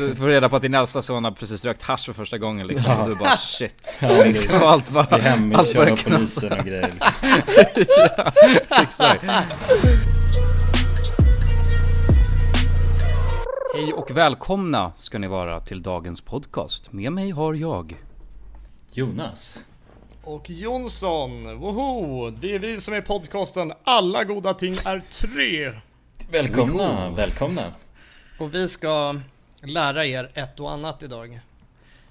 du får reda på att din äldsta son har precis rökt hasch för första gången liksom. Ja. Och du bara shit. Ja, liksom, och allt bara, Bli hem allt bara polisen och grejer liksom. ja, exakt. Hej och välkomna ska ni vara till dagens podcast. Med mig har jag Jonas Och Jonsson, woho! Det är vi som är podcasten Alla goda ting är tre. Välkomna, välkomna Och vi ska lära er ett och annat idag.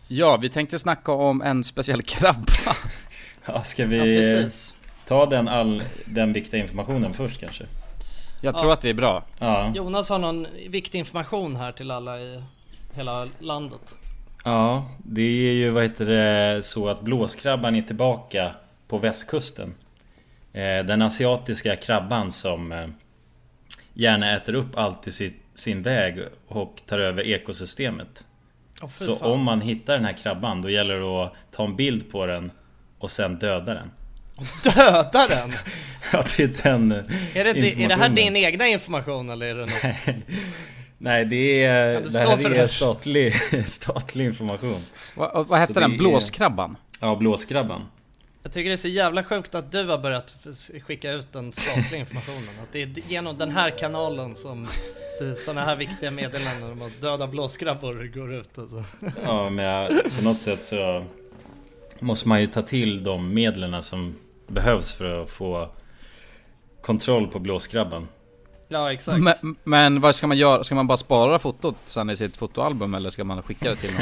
Ja, vi tänkte snacka om en speciell krabba. ja, Ska Ja, vi precis. ta den, all, den viktiga informationen först kanske? Jag tror Ja. att det är bra. Ja, Jonas har någon viktig information här till alla i hela landet. ja det är ju vad heter det så att blåskrabban är tillbaka på västkusten eh, Den asiatiska krabban som eh, gärna äter upp allt i sin, sin väg och tar över ekosystemet fy Så fan. om man hittar den här krabban då gäller det att ta en bild på den och sen döda den. Döda den! Ja, det är den Är det, är det här din egna information eller är det något? Nej det är, det här är statlig, statlig information. Va, vad hette den? det är- Blåskrabban? Ja, blåskrabban. Jag tycker det är så jävla sjukt att du har börjat skicka ut den statliga informationen. Att det är genom den här kanalen som sådana här viktiga meddelanden om att döda blåskrabbor går ut alltså. Ja, men jag, på något sätt så måste man ju ta till de medlen som behövs för att få kontroll på blåskrabban. Ja exakt. Men, men vad ska man göra? Ska man bara spara fotot sen i sitt fotoalbum eller ska man skicka det till någon?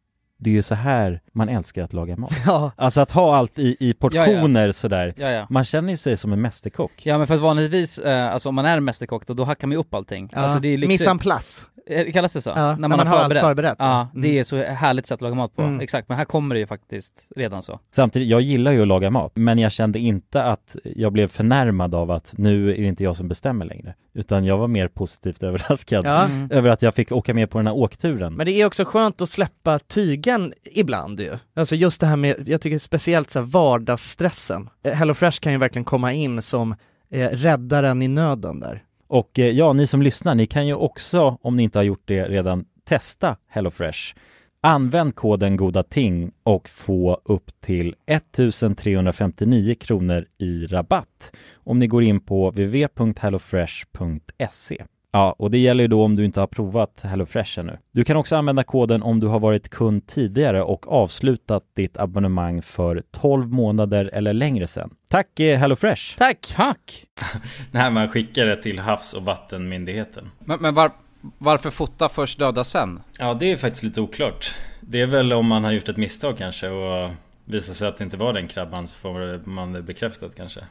det är ju så här man älskar att laga mat. Ja. Alltså att ha allt i, i portioner sådär. Ja, ja. Man känner ju sig som en mästerkock. Ja men för att vanligtvis, eh, alltså om man är mästerkock då, då hackar man ju upp allting. ja. Alltså det är liksom, Mise en place. Eh, Kallas det så? Ja, när man har allt förberett. Ja, Mm. det är så härligt sätt att laga mat på. Mm. Exakt, men här kommer det ju faktiskt redan så. Samtidigt, jag gillar ju att laga mat, men jag kände inte att jag blev förnärmad av att nu är det inte jag som bestämmer längre. Utan jag var mer positivt överraskad Ja. Mm. över att jag fick åka med på den här åkturen. Men det är också skönt att släppa tygen ibland ju. Alltså just det här med, jag tycker speciellt så här vardagsstressen. Eh, HelloFresh kan ju verkligen komma in som eh, räddaren i nöden där. Och eh, ja, ni som lyssnar, ni kan ju också, om ni inte har gjort det redan, testa HelloFresh. Använd koden goda ting och få upp till 1359 kronor i rabatt om ni går in på www.hellofresh.se. Ja, och det gäller ju då om du inte har provat HelloFresh ännu. Du kan också använda koden om du har varit kund tidigare och avslutat ditt abonnemang för 12 månader eller längre sedan. Tack eh, HelloFresh! Tack! Tack! Nej, man skickar det till Havs och vattenmyndigheten. Men, men var, varför fota först döda sen? Ja, det är faktiskt lite oklart. Det är väl om man har gjort ett misstag kanske och visar sig att det inte var den krabban så får man det bekräftat kanske.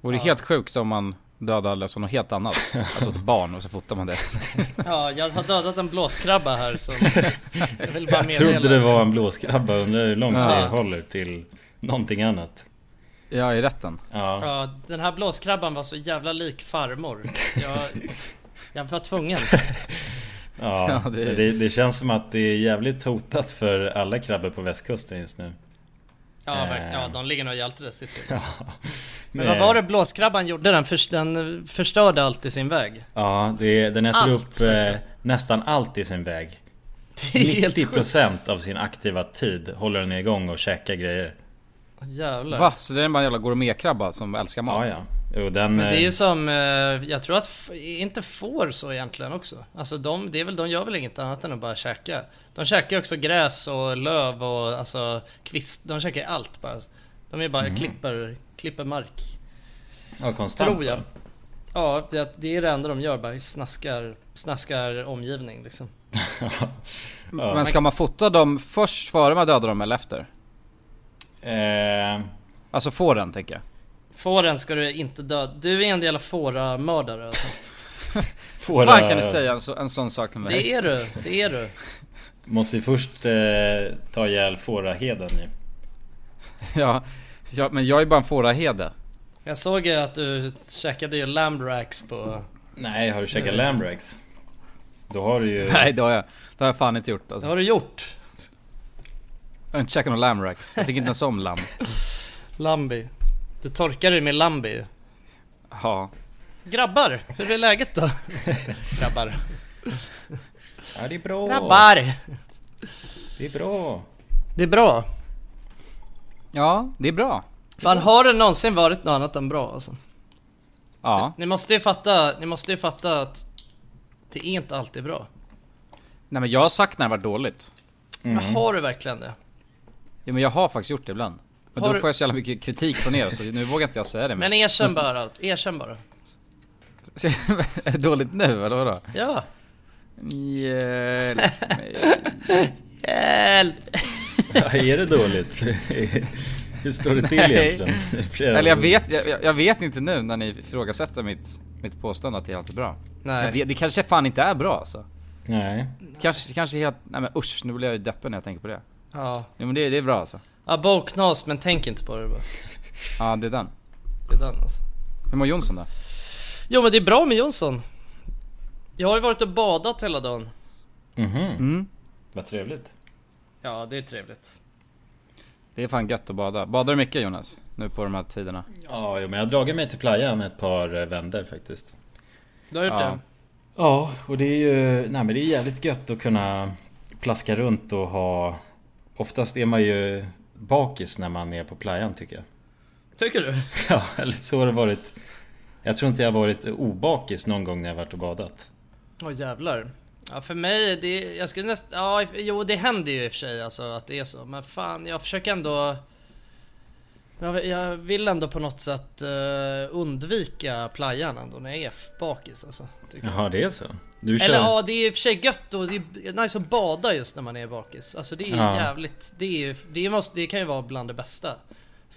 Vore helt sjukt om man dödade alltså något helt annat. Alltså ett barn och så fotar man det. Ja, jag har dödat en blåskrabba här så jag vill bara Jag trodde det var en blåskrabba, undrar hur långt Ja. det håller till någonting annat. Ja, i rätten. Ja, Ja, den här blåskrabban var så jävla lik farmor. Jag, jag var tvungen. ja, Ja, det det... Det, känns som att det är jävligt hotat för alla krabbor på västkusten just nu. Ja, Eh. ja de ligger nog i Altede city. Ja. Men vad var det blåskrabban gjorde? Den, förs- den förstörde allt i sin väg. Ja, det, den äter Allt, upp eh, nästan allt i sin väg. Det är helt sjukt. 90% av sin aktiva tid håller den igång och käkar grejer. Jävlar. Va? Så det är bara en jävla gourmetkrabba som älskar mat? Ja, ja. Jo, den... Men det är eh, ju som, eh, jag tror att, inte får så egentligen också. Alltså de, det är väl, de gör väl inget annat än att bara käka. De käkar också gräs och löv och alltså kvist, de käkar allt bara. De är bara Mm. klipper, klipper mark. ja, konstant. Tror jag. Ja, det, det är det enda de gör, bara snaskar, snaskar omgivning liksom. Ja. Men ska man fota dem först före man dödar dem eller efter? Eh, Alltså fåren tänker jag. Fåren ska du inte döda. Du är en del av fåramördare alltså. Fåra... fan kan du säga en, så, en sån sak till mig? Det är du, det är du. Måste ju först eh, ta ihjäl fåraheden ju. Ja, ja, men jag är bara en fårahede. Jag såg ju att du käkade ju lamb racks på... Nej, har du käkat lambrax? Då har du ju... Nej det har jag, det har jag fan inte gjort Det alltså. har du gjort. Jag har inte käkat någon lamrax. Jag tycker inte ens om lamm. Lambi. Du torkar dig med lambi. Ja. Grabbar, hur är läget då? Grabbar. Ja, det är bra. Grabbar! Det är bra. Det är bra. Ja, det är bra. Fan har det någonsin varit något annat än bra alltså? Ja. Ni måste ju fatta, ni måste ju fatta att det är inte alltid bra. Nej men jag har sagt när det var dåligt. Men har du verkligen det? Ja men jag har faktiskt gjort det ibland. Men Har då du- får jag så jävla mycket kritik från er så nu vågar inte jag säga det Men mer. erkänn bara, allt. erkänn bara. är det dåligt nu eller vadå? Ja. Hjälp mig. Hjälp! Ja, är det dåligt? Hur står det till Nej. egentligen? Eller jag vet, jag, jag vet inte nu när ni ifrågasätter mitt, mitt påstående att det är alltid bra. Nej. Vet, det kanske fan inte är bra alltså. Nej. Kanske, kanske helt, nej men usch nu blir jag ju deppig när jag tänker på det. Ja. Jo men det, det är bra alltså. Ja, boknas men tänk inte på det bara. Ja det är den. Det är den alltså. Hur mår Jonsson då? Jo men det är bra med Jonsson. Jag har ju varit och badat hela dagen. Mhm. Mm. Vad trevligt. Ja, det är trevligt. Det är fan gött att bada. Badar du mycket Jonas? Nu på de här tiderna? Ja, jo, men jag har dragit mig till playan ett par eh, vändor faktiskt. Du har gjort Ja. det? Ja, och det är ju... Nej men det är jävligt gött att kunna plaska runt och ha... Oftast är man ju bakis när man är på playan tycker jag. Tycker du? Ja, eller så har det varit. Jag tror inte jag har varit obakis någon gång när jag varit och badat. Åh jävlar. Ja för mig, det, jag skulle nästan, ja jo det händer ju i och för sig alltså att det är så. Men fan jag försöker ändå jag, jag vill ändå på något sätt eh, undvika playan ändå när jag är bakis alltså. Jaha, det är så? Du kör... Eller ja, det är i och för sig gött och det är nice att bada just när man är bakis. Alltså det är Ja. jävligt, det, är, det, måste, det kan ju vara bland det bästa.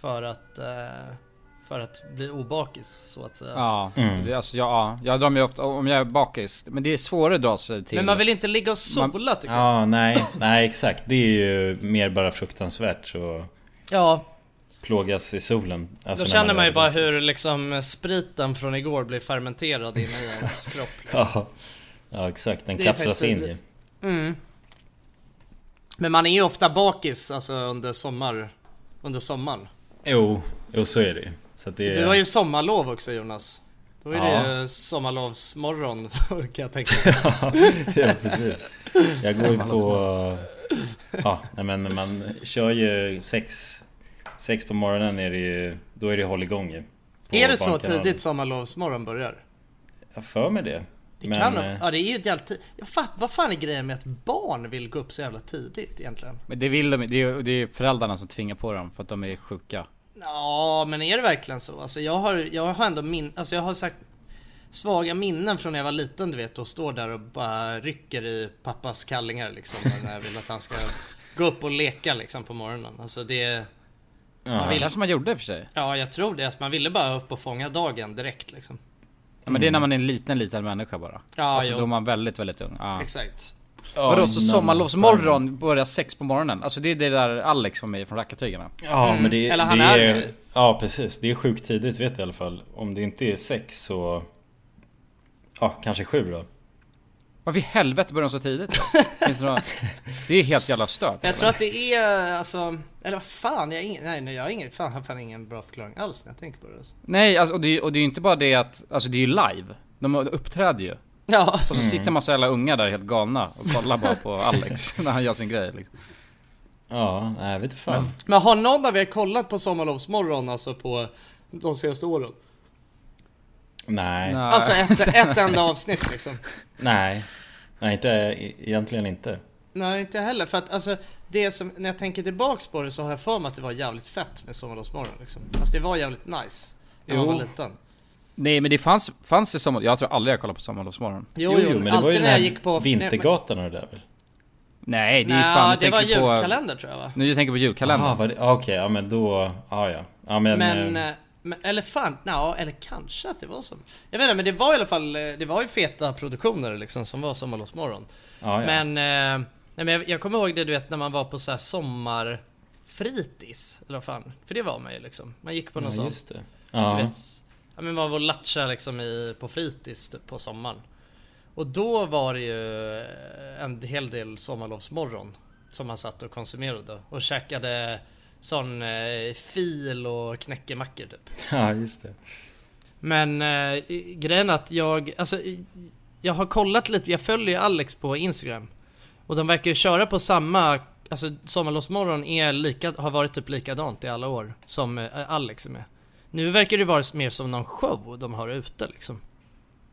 För att, eh, för att bli obakis så att säga. Ja, Mm. det, alltså, jag, ja, jag drar mig ofta, om jag är bakis, men det är svårare att dra sig till Men man vill inte ligga och sola tycker jag. Ja, nej, nej exakt. Det är ju mer bara fruktansvärt så Ja, plågas i solen. Alltså då känner man ju bara hur liksom spriten från igår blir fermenterad inne i ens kropp. Liksom. Ja, ja exakt. Den kapslas in ju. Mm. Men man är ju ofta bakis alltså under sommar, under sommaren. Jo, jo så är det. Så det är... Du har ju sommarlov också Jonas. Då är Ja. det ju sommarlovsmorgon kan jag tänka mig. ja, precis. Jag går ju på... Ja, nej men man kör ju sex... Sex på morgonen är det ju... Då är det hålligång ju. är det så tidigt sommarlovsmorgon börjar? Jag för mig det. Det men, kan eh, Ja det är ju ett jävla fatt, vad fan är grejen med att barn vill gå upp så jävla tidigt egentligen? Men det vill de det är, det är föräldrarna som tvingar på dem för att de är sjuka. Ja men är det verkligen så? Alltså jag har, jag har ändå min, alltså jag har sagt Svaga minnen från när jag var liten du vet och står där och bara rycker i pappas kallingar liksom när jag vill att han ska gå upp och leka liksom på morgonen. Alltså det ja. man vill- kanske man gjorde för sig. Ja jag tror det, att man ville bara upp och fånga dagen direkt liksom. Ja, men det är när man är en liten, liten människa bara. Ja, alltså jo. då är man väldigt, väldigt ung. Ja. Exakt. Ja, Vadå, så sommarlovsmorgon börjar sex på morgonen? Alltså det är det där Alex var med från Rackartygarna. Ja Mm. men det, Eller han det är är... Ja precis, det är sjukt tidigt vet jag i alla fall. Om det inte är sex så... Ja, kanske sju då. Varför i helvete börjar de så tidigt det, några... det är helt jävla stört. Jag tror att det är alltså, eller vad fan, jag har ingen, nej, nej jag har ingen, fan, har fan ingen bra förklaring alls när jag tänker på det. Alltså. Nej, alltså, och, det, är- och det är ju inte bara det att, alltså det är ju live. De uppträder ju. Ja, Och så sitter en massa jävla ungar där helt galna och kollar bara på Alex när han gör sin grej liksom. Ja, nej jag vet inte fan. men har någon av er kollat på Sommarlovsmorgon alltså på de senaste åren? Nej. nej. Nej. Alltså ett, ett enda avsnitt liksom. Nej. inte, e- egentligen inte. Nej inte heller för att alltså det som, när jag tänker tillbaks på det så har jag för mig att det var jävligt fett med Sommarlovsmorgon liksom. Alltså det var jävligt nice. När man Jo. var liten. Nej men det fanns, fanns det sommar... Jag tror aldrig jag kollat på Sommarlovsmorgon. Jo, jo, men det var alltid ju den när jag här gick på... Vintergatan och det där väl? Nej, det är Nej, ju fan... det du var tänker på... julkalender tror jag va? Nu jag tänker på det- ah, okej, ja men då... Ja ja. Ja men... Men, eh, eh, Men, eller fan, ja, eller kanske att det var så. Jag vet inte, men det var i alla fall, eh, det var ju feta produktioner liksom som var Sommarlovsmorgon. Ja, ja. Men, eh, nej, men jag, jag kommer ihåg det du vet när man var på så här sommarfritids, eller vad fan. För det var man ju liksom. Man gick på någon ja, sån, just det. du Ja, vet, ja men man var och latcha liksom i, på fritids typ, på sommaren. Och då var det ju eh, en hel del sommarlovsmorgon som man satt och konsumerade och käkade sån eh, fil och knäckemackor typ. ja, just det. Men eh, grejen är att jag, alltså jag har kollat lite, jag följer Alex på Instagram. Och de verkar ju köra på samma, alltså Sommarlovsmorgon är lika, har varit typ likadant i alla år som eh, Alex är med. Nu verkar det vara mer som någon show de har ute liksom.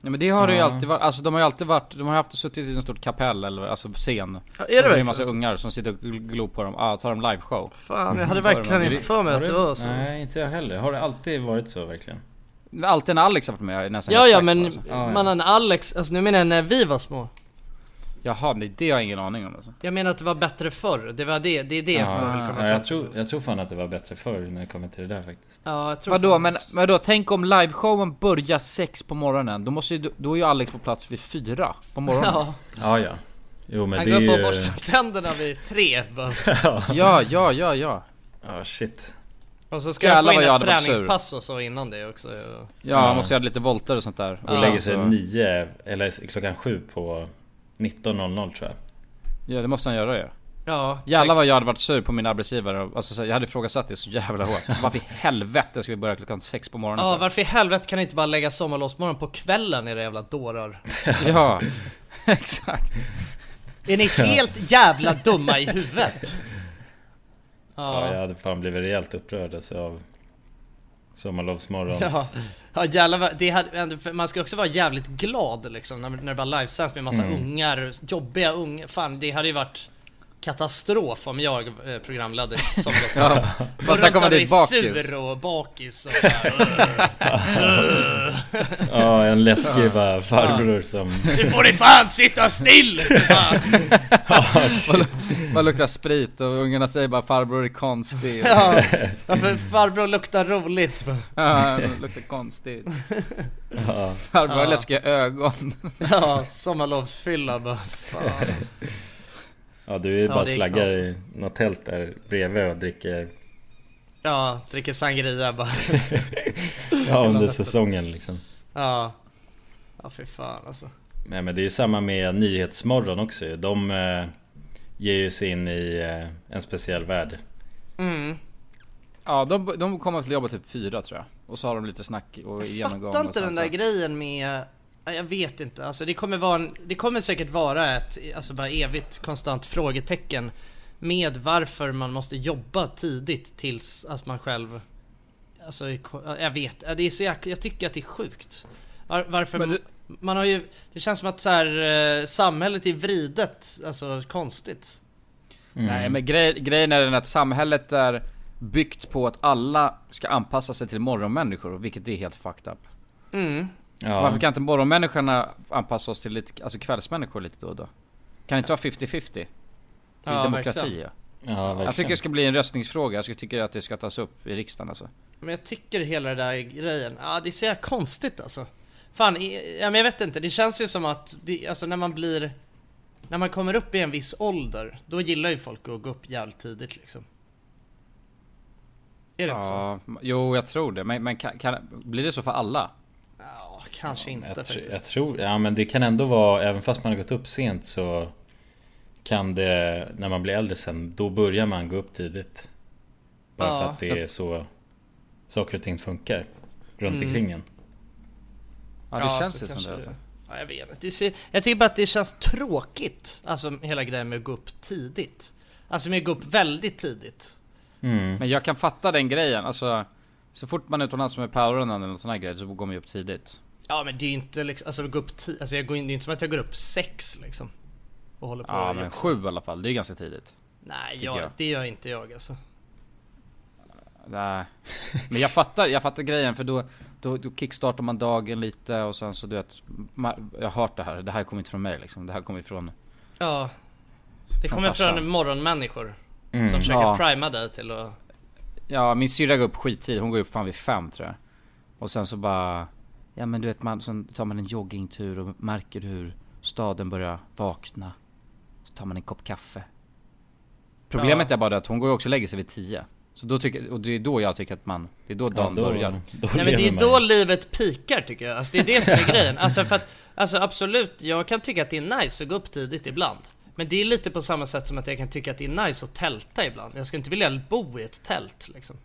Ja, men det har det ju Ja. alltid varit, alltså de har ju alltid varit, de har haft suttit i en stort kapell eller alltså scen. Ja, och så är det en massa så? ungar som sitter och gl- glor på dem, ja så har de liveshow. Fan, jag hade För verkligen inte för mig att det var så. Nej, inte jag heller. Har det alltid varit så verkligen? Alltid när Alex har varit med, är nästan Ja ja men alltså. Ja, ja. mannen Alex, alltså nu menar jag när vi var små. Jaha, nej, det har jag ingen aning om alltså. Jag menar att det var bättre förr, det var det, det är det jag vill komma Ja, jag, tror, jag tror fan att det var bättre förr när det kommer till det där faktiskt. Ja, jag tror Vadå, fan- men vadå, tänk om liveshowen börjar sex på morgonen, då måste ju, då är ju Alex på plats vid fyra på morgonen. Ja, Ja, ja. Jo men han det går är upp och borstar tänderna vid tre. Ja, ja, ja, ja. Ja, shit. Och så ska jag Jävlar få vad in jag ett träningspass och så innan det också. Ja, Ja. han måste göra lite volter och sånt där. Och Ja, lägger sig nio, eller klockan sju på 19.00 tror jag. Ja, det måste han göra ju. Ja, Jävlar vad jag hade varit sur på min arbetsgivare. Alltså, så jag hade ifrågasatt det så jävla hårt. Varför i helvete ska vi börja klockan sex på morgonen Ja, för? varför i helvete kan ni inte bara lägga sommarlovsmorgon på kvällen era jävla dårar? Ja, exakt. Är ni helt jävla dumma i huvudet? Ja, Ja, jag hade fan blivit rejält upprörd alltså av ja. Sommarlovsmorgons... ja jävlar vad, det hade, man ska också vara jävligt glad liksom när, när det bara livesänds med massa Mm. ungar, jobbiga ungar. Fan det hade ju varit katastrof om jag eh, programledde sommarlovsmorgon. Ja, Gå bara runt bli dit bakis. sur och bakis och bara, Ja, en läskig bara farbror som... Nu får ni fan sitta still! för fan." Man luktar sprit och ungarna säger bara farbror är konstig. Ja, varför farbror luktar roligt? Ja, det luktar konstigt. Ja, Farbror har Ja. läskiga ögon. Ja, sommarlovsfylla bara. Fan. Ja du är ju Ja, bara slaggar i något tält där bredvid och dricker... Ja, dricker sangria bara. Ja, under säsongen liksom. Ja. Ja, fy fan alltså. Nej men det är ju samma med Nyhetsmorgon också. De eh, ger ju sig in i eh, en speciell värld. Mm. Ja, de, de kommer till jobbet typ fyra tror jag. Och så har de lite snack och Jag genomgång. fattar och inte sen den där så- grejen med... ja, Jag vet inte, alltså det kommer vara en, Det kommer säkert vara ett, alltså bara evigt konstant frågetecken Med varför man måste jobba tidigt tills att man själv Alltså jag vet, det är så jäk, jag tycker att det är sjukt. Var, Varför det- Man har ju Det känns som att så här, eh, samhället är vridet, alltså konstigt. Nej men grej, grejen är den att samhället är byggt på att alla ska anpassa sig till morgonmänniskor, vilket är helt fucked up. Mm Ja, Varför kan inte morgonmänniskorna anpassa oss till lite, alltså kvällsmänniskor lite då och då? Kan det inte vara 50-50? Det är Ja, demokrati verkligen. ja. ja verkligen. Jag tycker det ska bli en röstningsfråga, jag tycker att det ska tas upp i riksdagen alltså. Men jag tycker hela det där grejen, ja det är så jävla konstigt alltså. Fan, ja, men jag vet inte, det känns ju som att, det, alltså när man blir När man kommer upp i en viss ålder, då gillar ju folk att gå upp jävligt tidigt liksom. Är det inte så? Ja, jo jag tror det, men, men kan, kan, blir det så för alla? Ja, kanske inte jag, tr- faktiskt. jag tror, ja men det kan ändå vara, även fast man har gått upp sent så Kan det, när man blir äldre sen, då börjar man gå upp tidigt. Bara Ja. för att det är så Saker och ting funkar Runt Mm. omkring en. Ja det Ja, känns så ju som det alltså. Ja, jag vet inte. Ser, jag tycker bara att det känns tråkigt, alltså hela grejen med att gå upp tidigt. Alltså med att gå upp väldigt tidigt. Mm. Men jag kan fatta den grejen, alltså Så fort man är utomlands med powerrunnen eller sån här grejer så går man ju upp tidigt. Ja men det är ju inte liksom, alltså gå upp ti- alltså jag går in, det är inte som att jag går upp sex liksom. Och håller på Ja men så. sju i alla fall, det är ganska tidigt. Nej, jag, jag. det gör inte jag alltså. Nej. Men jag fattar, jag fattar grejen för då, då, då kickstartar man dagen lite och sen så du vet Jag har hört det här, det här kommer inte från mig liksom, det här kommer ifrån Ja. Det Från kommer farsan. från morgonmänniskor. Mm. Som försöker Ja. prima dig till att... Ja, min syrra går upp skittid. Hon går upp fan vid fem tror jag. Och sen så bara... Ja men du vet, man, så tar man en joggingtur och märker hur staden börjar vakna. Så tar man en kopp kaffe. Problemet Ja. är bara att hon går ju också och lägger sig vid tio. Så då tycker, och det är då jag tycker att man, det är då dagen då, börjar. då Nej men det är man då livet pikar tycker jag. Alltså det är det som är grejen. Alltså för att, alltså absolut, jag kan tycka att det är nice att gå upp tidigt ibland. Men det är lite på samma sätt som att jag kan tycka att det är nice att tälta ibland. Jag skulle inte vilja bo i ett tält liksom.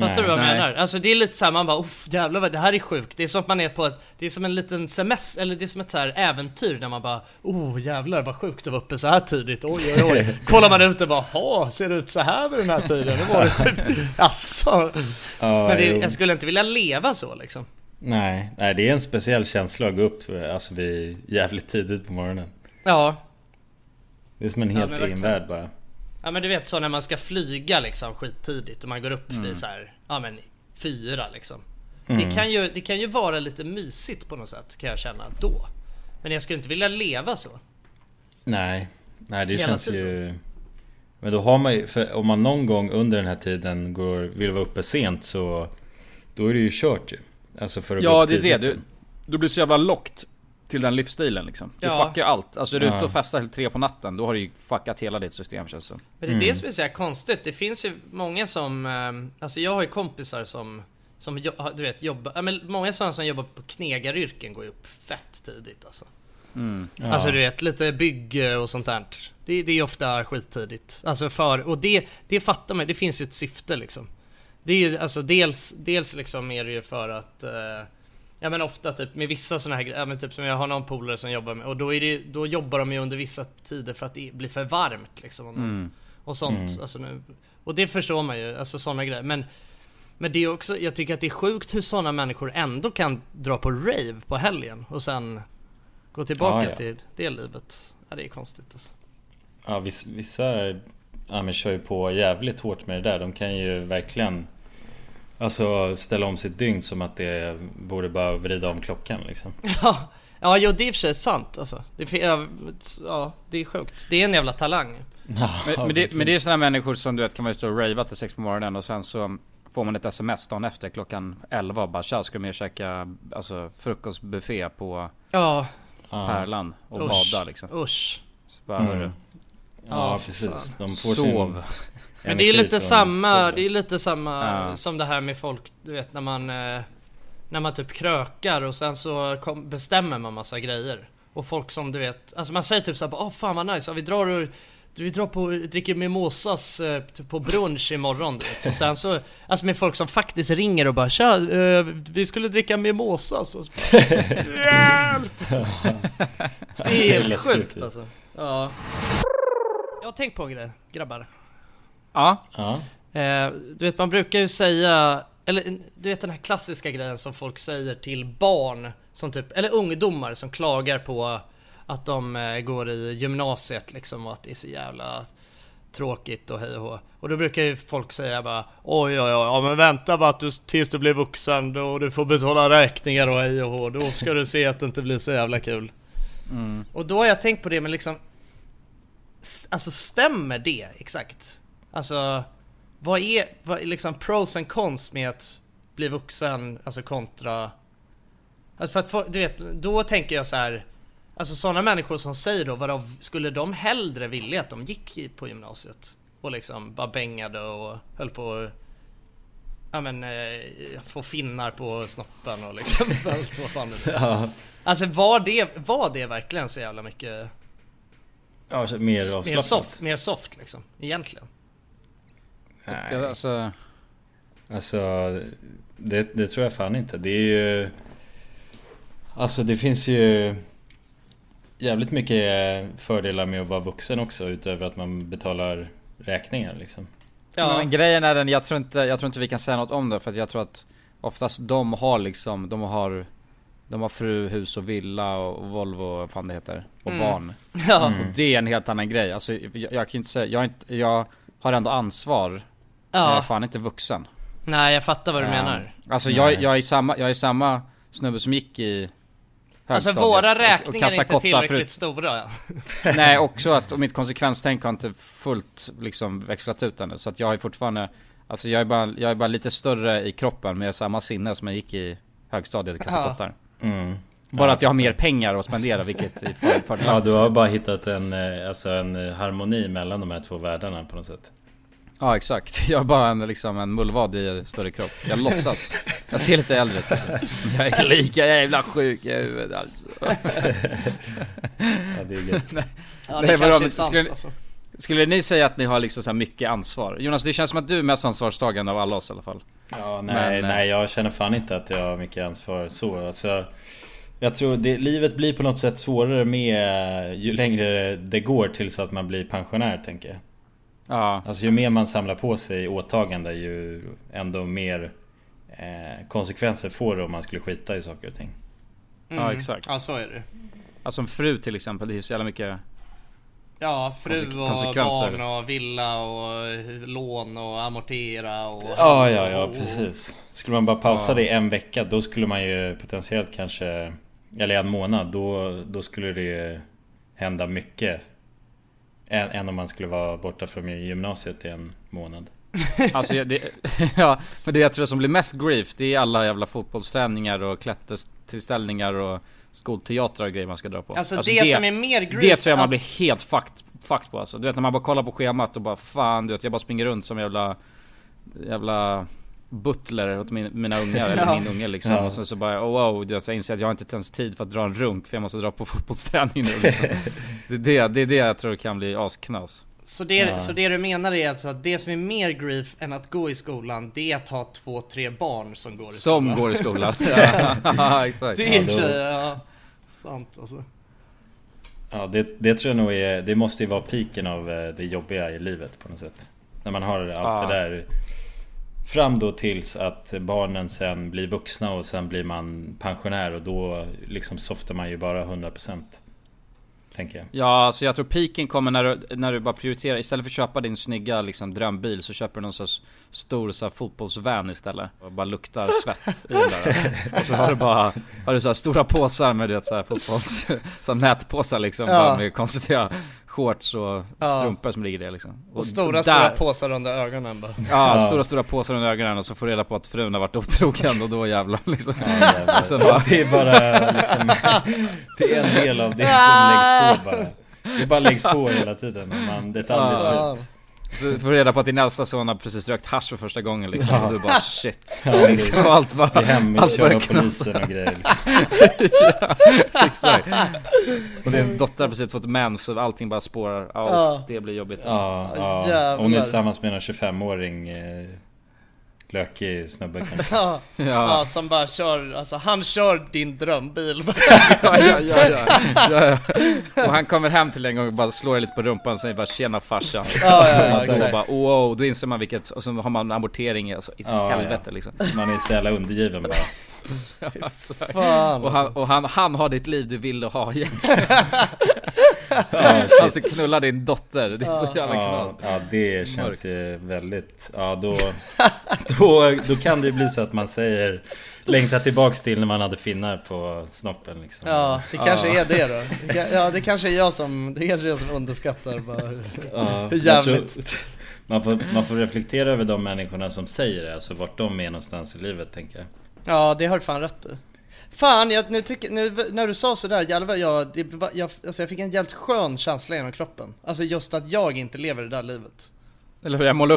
Fattar du vad jag nej. menar? Alltså det är lite såhär, man bara Uff, jävlar vad det här är sjukt. Det är som att man är på ett, det är som en liten semester, eller det är som ett så här äventyr där man bara Oh jävlar vad sjukt att vara uppe så här tidigt, oj oj oj. Kollar man ut och bara Jaha, ser det ut så här vid den här tiden? Det var det sjukt. Alltså. Ja, Men det, jag skulle inte vilja leva så liksom. Nej, nej, det är en speciell känsla att gå upp alltså vid jävligt tidigt på morgonen. Ja. Det är som en Ja, helt men egen värld bara. Ja men du vet så när man ska flyga liksom skittidigt och man går upp Mm. vid så här, ja men fyra liksom. Det, kan ju, det kan ju vara lite mysigt på något sätt kan jag känna då. Men jag skulle inte vilja leva så. Nej, nej det Hela känns tiden. ju... Men då har man ju, för om man någon gång under den här tiden går, vill vara uppe sent så Då är det ju kört ju Alltså för att Ja det är det, du, du blir så jävla lockt till den livsstilen liksom. Du Ja. fuckar allt. Alltså är du Ja. ute och festar till tre på natten, då har du ju fuckat hela ditt system känns det. Men det är det som är så här konstigt. Det finns ju många som, eh, alltså jag har ju kompisar som, som du vet jobbar, men många sådana som jobbar på knegaryrken går ju upp fett tidigt alltså. Ja. Alltså du vet, lite bygge och sånt där. Det, det är ofta skittidigt. Alltså för, och det, det fattar man, det finns ju ett syfte liksom. Det är ju alltså dels, dels liksom är det ju för att eh, Ja men ofta typ med vissa såna här grejer, ja, typ som jag har någon polare som jobbar med och då är det då jobbar de ju under vissa tider för att det blir för varmt liksom. Och, och sånt. Alltså, nu, och det förstår man ju, alltså sådana grejer. Men men det är också, jag tycker att det är sjukt hur sådana människor ändå kan dra på rave på helgen och sen gå tillbaka Ja, ja. till det livet. Ja, det är konstigt alltså. Ja vissa, vissa ja, men kör ju på jävligt hårt med det där De kan ju verkligen Alltså ställa om sitt dygn som att det borde bara vrida om klockan liksom Ja, ja jo, det är i och för sig sant alltså. Det, är ja, det är sjukt. Det är en jävla talang. ja, Men, men, det, men det är sådana människor som du vet kan vara ute och rava till sex på morgonen och sen så får man ett sms dagen efter klockan 11 och bara tja ska du med och käka alltså, frukostbuffé på Ja, ja, Pärlan och Usch. bada liksom. usch. Så bara, Mm. Ja Ja, precis De får sov. Men det är lite samma, solen. det är lite samma Ja. som det här med folk, du vet när man eh, När man typ krökar och sen så kom, bestämmer man massa grejer Och folk som du vet, alltså man säger typ såhär åh fan vad nice, ja, vi drar och vi drar på, dricker mimosas eh, typ på brunch imorgon du vet. Och sen så, alltså med folk som faktiskt ringer och bara Tja, eh, vi skulle dricka mimosas och så Hjälp! Det är helt sjukt alltså Ja har tänkt på en grej, grabbar Ja, Ja, Eh, du vet man brukar ju säga, eller du vet den här klassiska grejen som folk säger till barn som typ, eller ungdomar som klagar på att de eh, går i gymnasiet liksom och att det är så jävla tråkigt och hej och hå. Och då brukar ju folk säga bara Oj oj oj, ja men vänta bara att du, tills du blir vuxen då du får betala räkningar och hej och hå. Då ska du se att det inte blir så jävla kul. Och då har jag tänkt på det men liksom Alltså stämmer det exakt? Alltså vad är, vad är liksom pros and cons med att bli vuxen, alltså kontra... Alltså för att få, du vet, då tänker jag så här. Alltså sådana människor som säger då, vadå, skulle de hellre vilja att de gick på gymnasiet? Och liksom bara bängade och höll på att Ja men, eh, få finnar på snoppen och liksom allt vad fan det är. ja. Alltså var det, var det verkligen så jävla mycket ja så mer mer avslappnat. soft, mer soft liksom, egentligen? Nej, alltså, alltså det, det tror jag fan inte. Det är ju Alltså det finns ju Jävligt mycket fördelar med att vara vuxen också utöver att man betalar räkningar liksom. Ja, Men grejen är den, jag tror, inte, jag tror inte vi kan säga något om det för att jag tror att oftast de har liksom, de har De har fru, hus och villa och Volvo och vad fan det heter. Och Mm. barn. ja. Och det är en helt annan grej. Alltså jag, jag kan inte säga, jag, är inte, jag har ändå ansvar. Men jag är ja. fan inte vuxen. Nej jag fattar vad du Ehm, menar. Alltså jag, jag är samma, jag är samma snubbe som gick i Alltså våra räkningar är inte tillräckligt förut. stora. Ja. Nej också att och mitt konsekvenstänk har inte fullt liksom växlat ut ännu. Så att jag ju fortfarande Alltså jag är, bara, jag är bara lite större i kroppen men jag har samma sinne som jag gick i högstadiet och kastade Ja. Mm. Bara Ja, att jag har mer pengar att spendera vilket är för, Ja, fördelaktigt. du har bara hittat en, eh, alltså en eh, harmoni mellan de här två världarna på något sätt. Ja exakt, jag är bara en, liksom en mullvad i större kropp. Jag låtsas. Jag ser lite äldre ut. Jag är lika jävla sjuk i huvudet alltså. Ja, det är gött. Ja, Nej, det vadå, kanske är sant skulle- alltså. Skulle ni säga att ni har liksom så här mycket ansvar? Jonas, det känns som att du är mest ansvarstagande av alla oss i alla fall. Ja, nej, Men, eh, nej, jag känner fan inte att jag har mycket ansvar så. Alltså, jag tror det, livet blir på något sätt svårare med ju längre det går tills att man blir pensionär tänker jag. Ja, Alltså ju mer man samlar på sig åtagande ju ändå mer eh, konsekvenser får det om man skulle skita i saker och ting. ja exakt. Ja så är det. Alltså en fru till exempel, det är ju så jävla mycket Ja, fru och barn och villa och lån och amortera och... Ja, ja, ja precis. Skulle man bara pausa Ja. det en vecka då skulle man ju potentiellt kanske Eller en månad då, då skulle det ju hända mycket än, än om man skulle vara borta från gymnasiet i en månad. Alltså det, ja, men det jag tror som blir mest grief det är alla jävla fotbollsträningar och klättertillställningar och skolteatrar och grejer man ska dra på. Alltså, det, som är mer Det grief tror jag man blir helt fucked, fucked på alltså. Du vet när man bara kollar på schemat och bara fan du vet jag bara springer runt som jävla Jävla butler åt min, mina ungar eller Ja. min unge liksom. Ja. Och sen så bara oh, wow, du vet, jag inser att jag inte ens tid för att dra en runk för jag måste dra på fotbollsträning nu liksom. det, är det, det är det jag tror kan bli asknas. Så det, Ja. så det du menar är alltså att det som är mer grief än att gå i skolan, det är att ha två, tre barn som går i Som skolan. går i skolan. ja, exakt. Det är Ja, då- ja, ja, sant alltså. Ja det, det tror jag nog är Det måste ju vara piken av eh, det jobbiga i livet på något sätt. När man har allt Ja. det där Fram då tills att barnen sen blir vuxna och sen blir man pensionär och då liksom softar man ju bara 100% Tänker jag. Ja, alltså jag tror piken kommer när du, när du bara prioriterar Istället för att köpa din snygga liksom, drömbil så köper du någon sorts stor så här, fotbollsvan istället Och bara luktar svett i den där Och så har du bara Har du så här, stora påsar med du vet, så här, fotbolls Så här, nätpåsar liksom Ja. bara med konstiga shorts och Ja. strumpor som ligger där liksom Och stora, där- stora påsar under ögonen bara. Ja, Ja. stora stora påsar under ögonen och så får du reda på att frun har varit otrogen och då jävlar liksom Ja, jävlar. Sen bara- Det är bara liksom, Det är en del av det som läggs på bara. Det bara läggs på hela tiden och man, det är ett aldrig Ja. slut. Så får reda på att din äldsta son har precis rökt hasch för första gången liksom Ja. och du bara shit Ja, liksom, och allt bara, Det är hem allt bara polisen och grejer liksom. Exakt. Och din dotter har precis fått mens så allting bara spårar. Ja, Ja. det blir jobbigt alltså. Ja, ja. Hon är tillsammans med en 25-åring eh, Lökig snubbe kanske. Ja. Ja. ja, som bara kör, alltså han kör din drömbil. Ja, ja, ja, ja. ja, ja. Och han kommer hem till en gång och bara slår dig lite på rumpan och säger bara tjena farsan. Ja, ja, ja, och så bara wow, då inser man vilket, och så har man amortering alltså, i Ja, helvete ja. liksom. Man är så jävla undergiven bara. Alltså, Fan och han, och han, han har ditt liv du ville ha egentligen. Ja, Alltså knulla din dotter, det är så jävla Ja, knall. ja det känns ju väldigt... Ja då, då, då kan det ju bli så att man säger Längta tillbaks till när man hade finnar på snoppen liksom. Ja, det kanske är det då. Ja, det kanske är jag som, det kanske är jag som underskattar bara Ja, hur tror- jävligt. Man får, man får reflektera över de människorna som säger det, alltså vart de är någonstans i livet tänker jag. Ja, det har du fan rätt i. Fan, jag, nu tycker, nu när du sa sådär, jävlar, jag, det, jag, alltså jag fick en jävligt skön känsla genom kroppen. Alltså just att jag inte lever det där livet. Eller hur, jag målar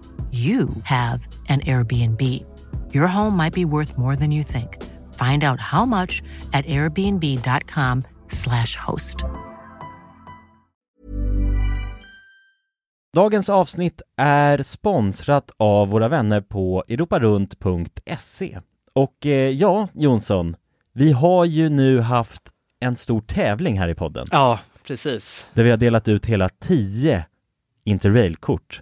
you have an Airbnb. Your home might be worth more than you think. Find out how much at airbnb.com/slash host. Dagens avsnitt är sponsrat av våra vänner på europarunt.se. Och eh, ja, Jonsson, vi har ju nu haft en stor tävling här i podden. Ja, precis. Där vi har delat ut hela 10 Interrail-kort.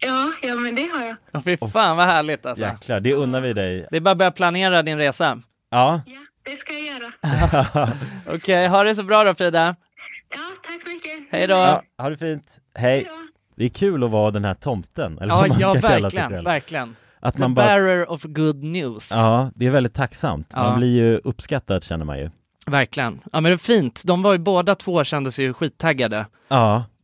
Ja, ja, men det har jag. Ja, fy fan vad härligt alltså. Jäklar, det unnar vi dig. Det är bara att börja planera din resa. Ja, Ja, det ska jag göra. Okej, ha det så bra då Frida. Ja, tack så mycket. Hej då. ja ha det fint. Hej. Det är kul att vara den här tomten, eller Ja, vad man ja ska kalla sig verkligen, själv. verkligen. Att The man bara, bearer of good news. ja, det är väldigt tacksamt. Man Ja. blir ju uppskattad känner man ju. Verkligen. Ja men det är fint. De var ju båda två kände sig ju skittaggade Ja,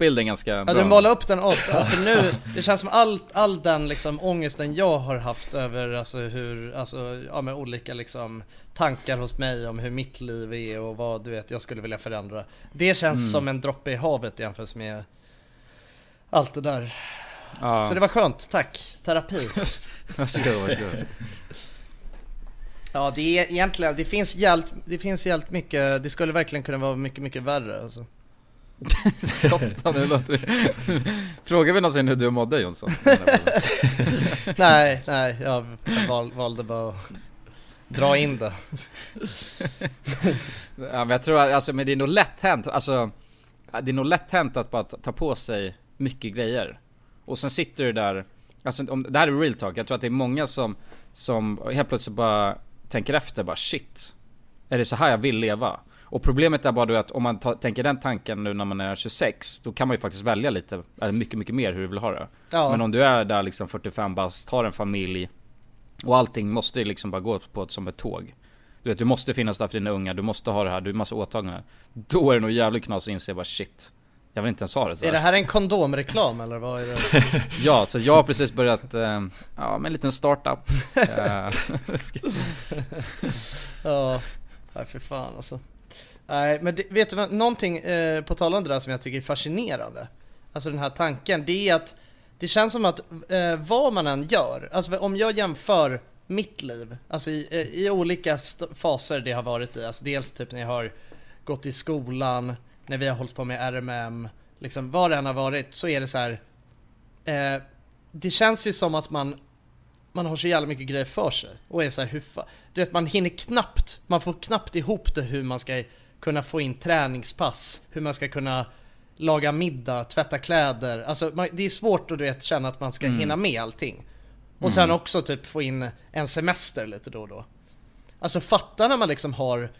Bilden ganska Ja bra. du målar upp den upp, för nu, det känns som all, all den liksom ångesten jag har haft över alltså hur, alltså ja med olika liksom tankar hos mig om hur mitt liv är och vad du vet jag skulle vilja förändra. Det känns Mm. som en droppe i havet jämfört med allt det där. Ja. Så det var skönt, tack. Terapi. Varsågod, varsågod. Ja det är egentligen, det finns jävligt, det finns jävligt mycket, det skulle verkligen kunna vara mycket, mycket värre alltså. Softa, nu låter det... Frågar vi någonsin hur du mådde Jonsson? nej, nej, jag val, valde bara att dra in det. Ja men jag tror att, alltså men det är nog lätt hänt, alltså Det är nog lätt hänt att bara ta på sig mycket grejer Och sen sitter du där Alltså om, det här är real talk, jag tror att det är många som Som helt plötsligt bara tänker efter bara shit Är det så här jag vill leva? Och problemet är bara då att om man ta, tänker den tanken nu när man är 26 Då kan man ju faktiskt välja lite, eller mycket mycket mer hur du vill ha det. Ja. Men om du är där liksom 45 bast, har en familj Och allting måste ju liksom bara gå på ett, som ett tåg. Du vet, du måste finnas där för dina unga, du måste ha det här, du har massa åtaganden. Då är det nog jävligt knas att inse bara shit. Jag vill inte ens ha det så Är det här. en kondomreklam eller vad är det? Ja, så jag har precis börjat, eh, ja med en liten startup. Eh, Ja, nej för fan alltså. Nej men det, vet du vad, någonting eh, på tal om det där som jag tycker är fascinerande. Alltså den här tanken, det är att det känns som att eh, vad man än gör, alltså om jag jämför mitt liv, alltså i, eh, i olika faser det har varit i, alltså dels typ när jag har gått i skolan, när vi har hållit på med RMM, liksom vad det än har varit så är det så här. Eh, det känns ju som att man man har så jävla mycket grejer för sig och är så här, hur fa- Du vet man hinner knappt, man får knappt ihop det hur man ska kunna få in träningspass, hur man ska kunna laga middag, tvätta kläder. Alltså man, det är svårt att du vet känna att man ska Mm. hinna med allting. Och sen Mm. också typ få in en semester lite då och då. Alltså fatta när man liksom har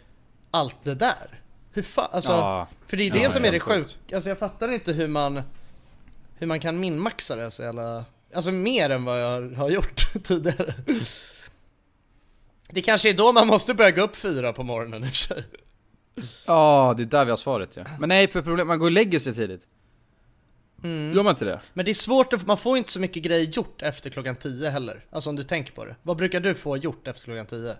allt det där. Hur fan, alltså, Ja. för det är det Ja, som är det helt sjukt. sjuka. Alltså jag fattar inte hur man hur man kan minmaxa det så jävla, alltså mer än vad jag har gjort tidigare. Det kanske är då man måste börja gå upp fyra på morgonen i och för sig. Ja, det är där vi har svaret ja. Men nej, för problem, man går och lägger sig tidigt Mm. Gör man inte det? Men det är svårt, att, man får inte så mycket grejer gjort efter klockan 10 heller. Alltså om du tänker på det. Vad brukar du få gjort efter klockan 10?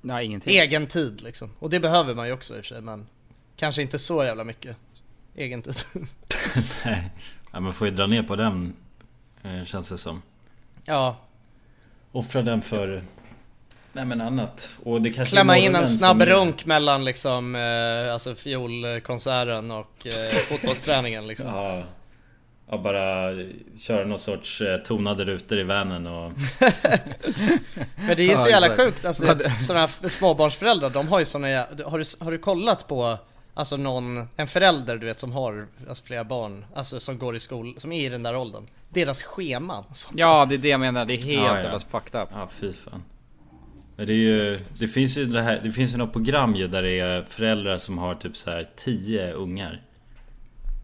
Nej, ingenting Egen tid liksom. Och det behöver man ju också i och för sig men kanske inte så jävla mycket egen tid. Nej, ja, man får ju dra ner på den eh, Känns det som ja. Offra den för Nej men annat. Och det kanske Klämma in en snabb som är- runk mellan liksom, eh, alltså fiolkonserten och eh, fotbollsträningen liksom. Ja, ja bara köra någon sorts eh, tonade rutor i vanen och Men det är ju så jävla sjukt, alltså sådana här småbarnsföräldrar, de har ju såna jä- har du, har du kollat på Alltså någon, en förälder du vet som har alltså, flera barn, alltså som går i skol, som är i den där åldern? Deras scheman som, Ja, det är det jag menar, det är helt Ja, ja. jävla fucked up. Ja fy fan Men det är ju Det finns ju det här Det finns ju något program ju där det är föräldrar som har typ så här 10 ungar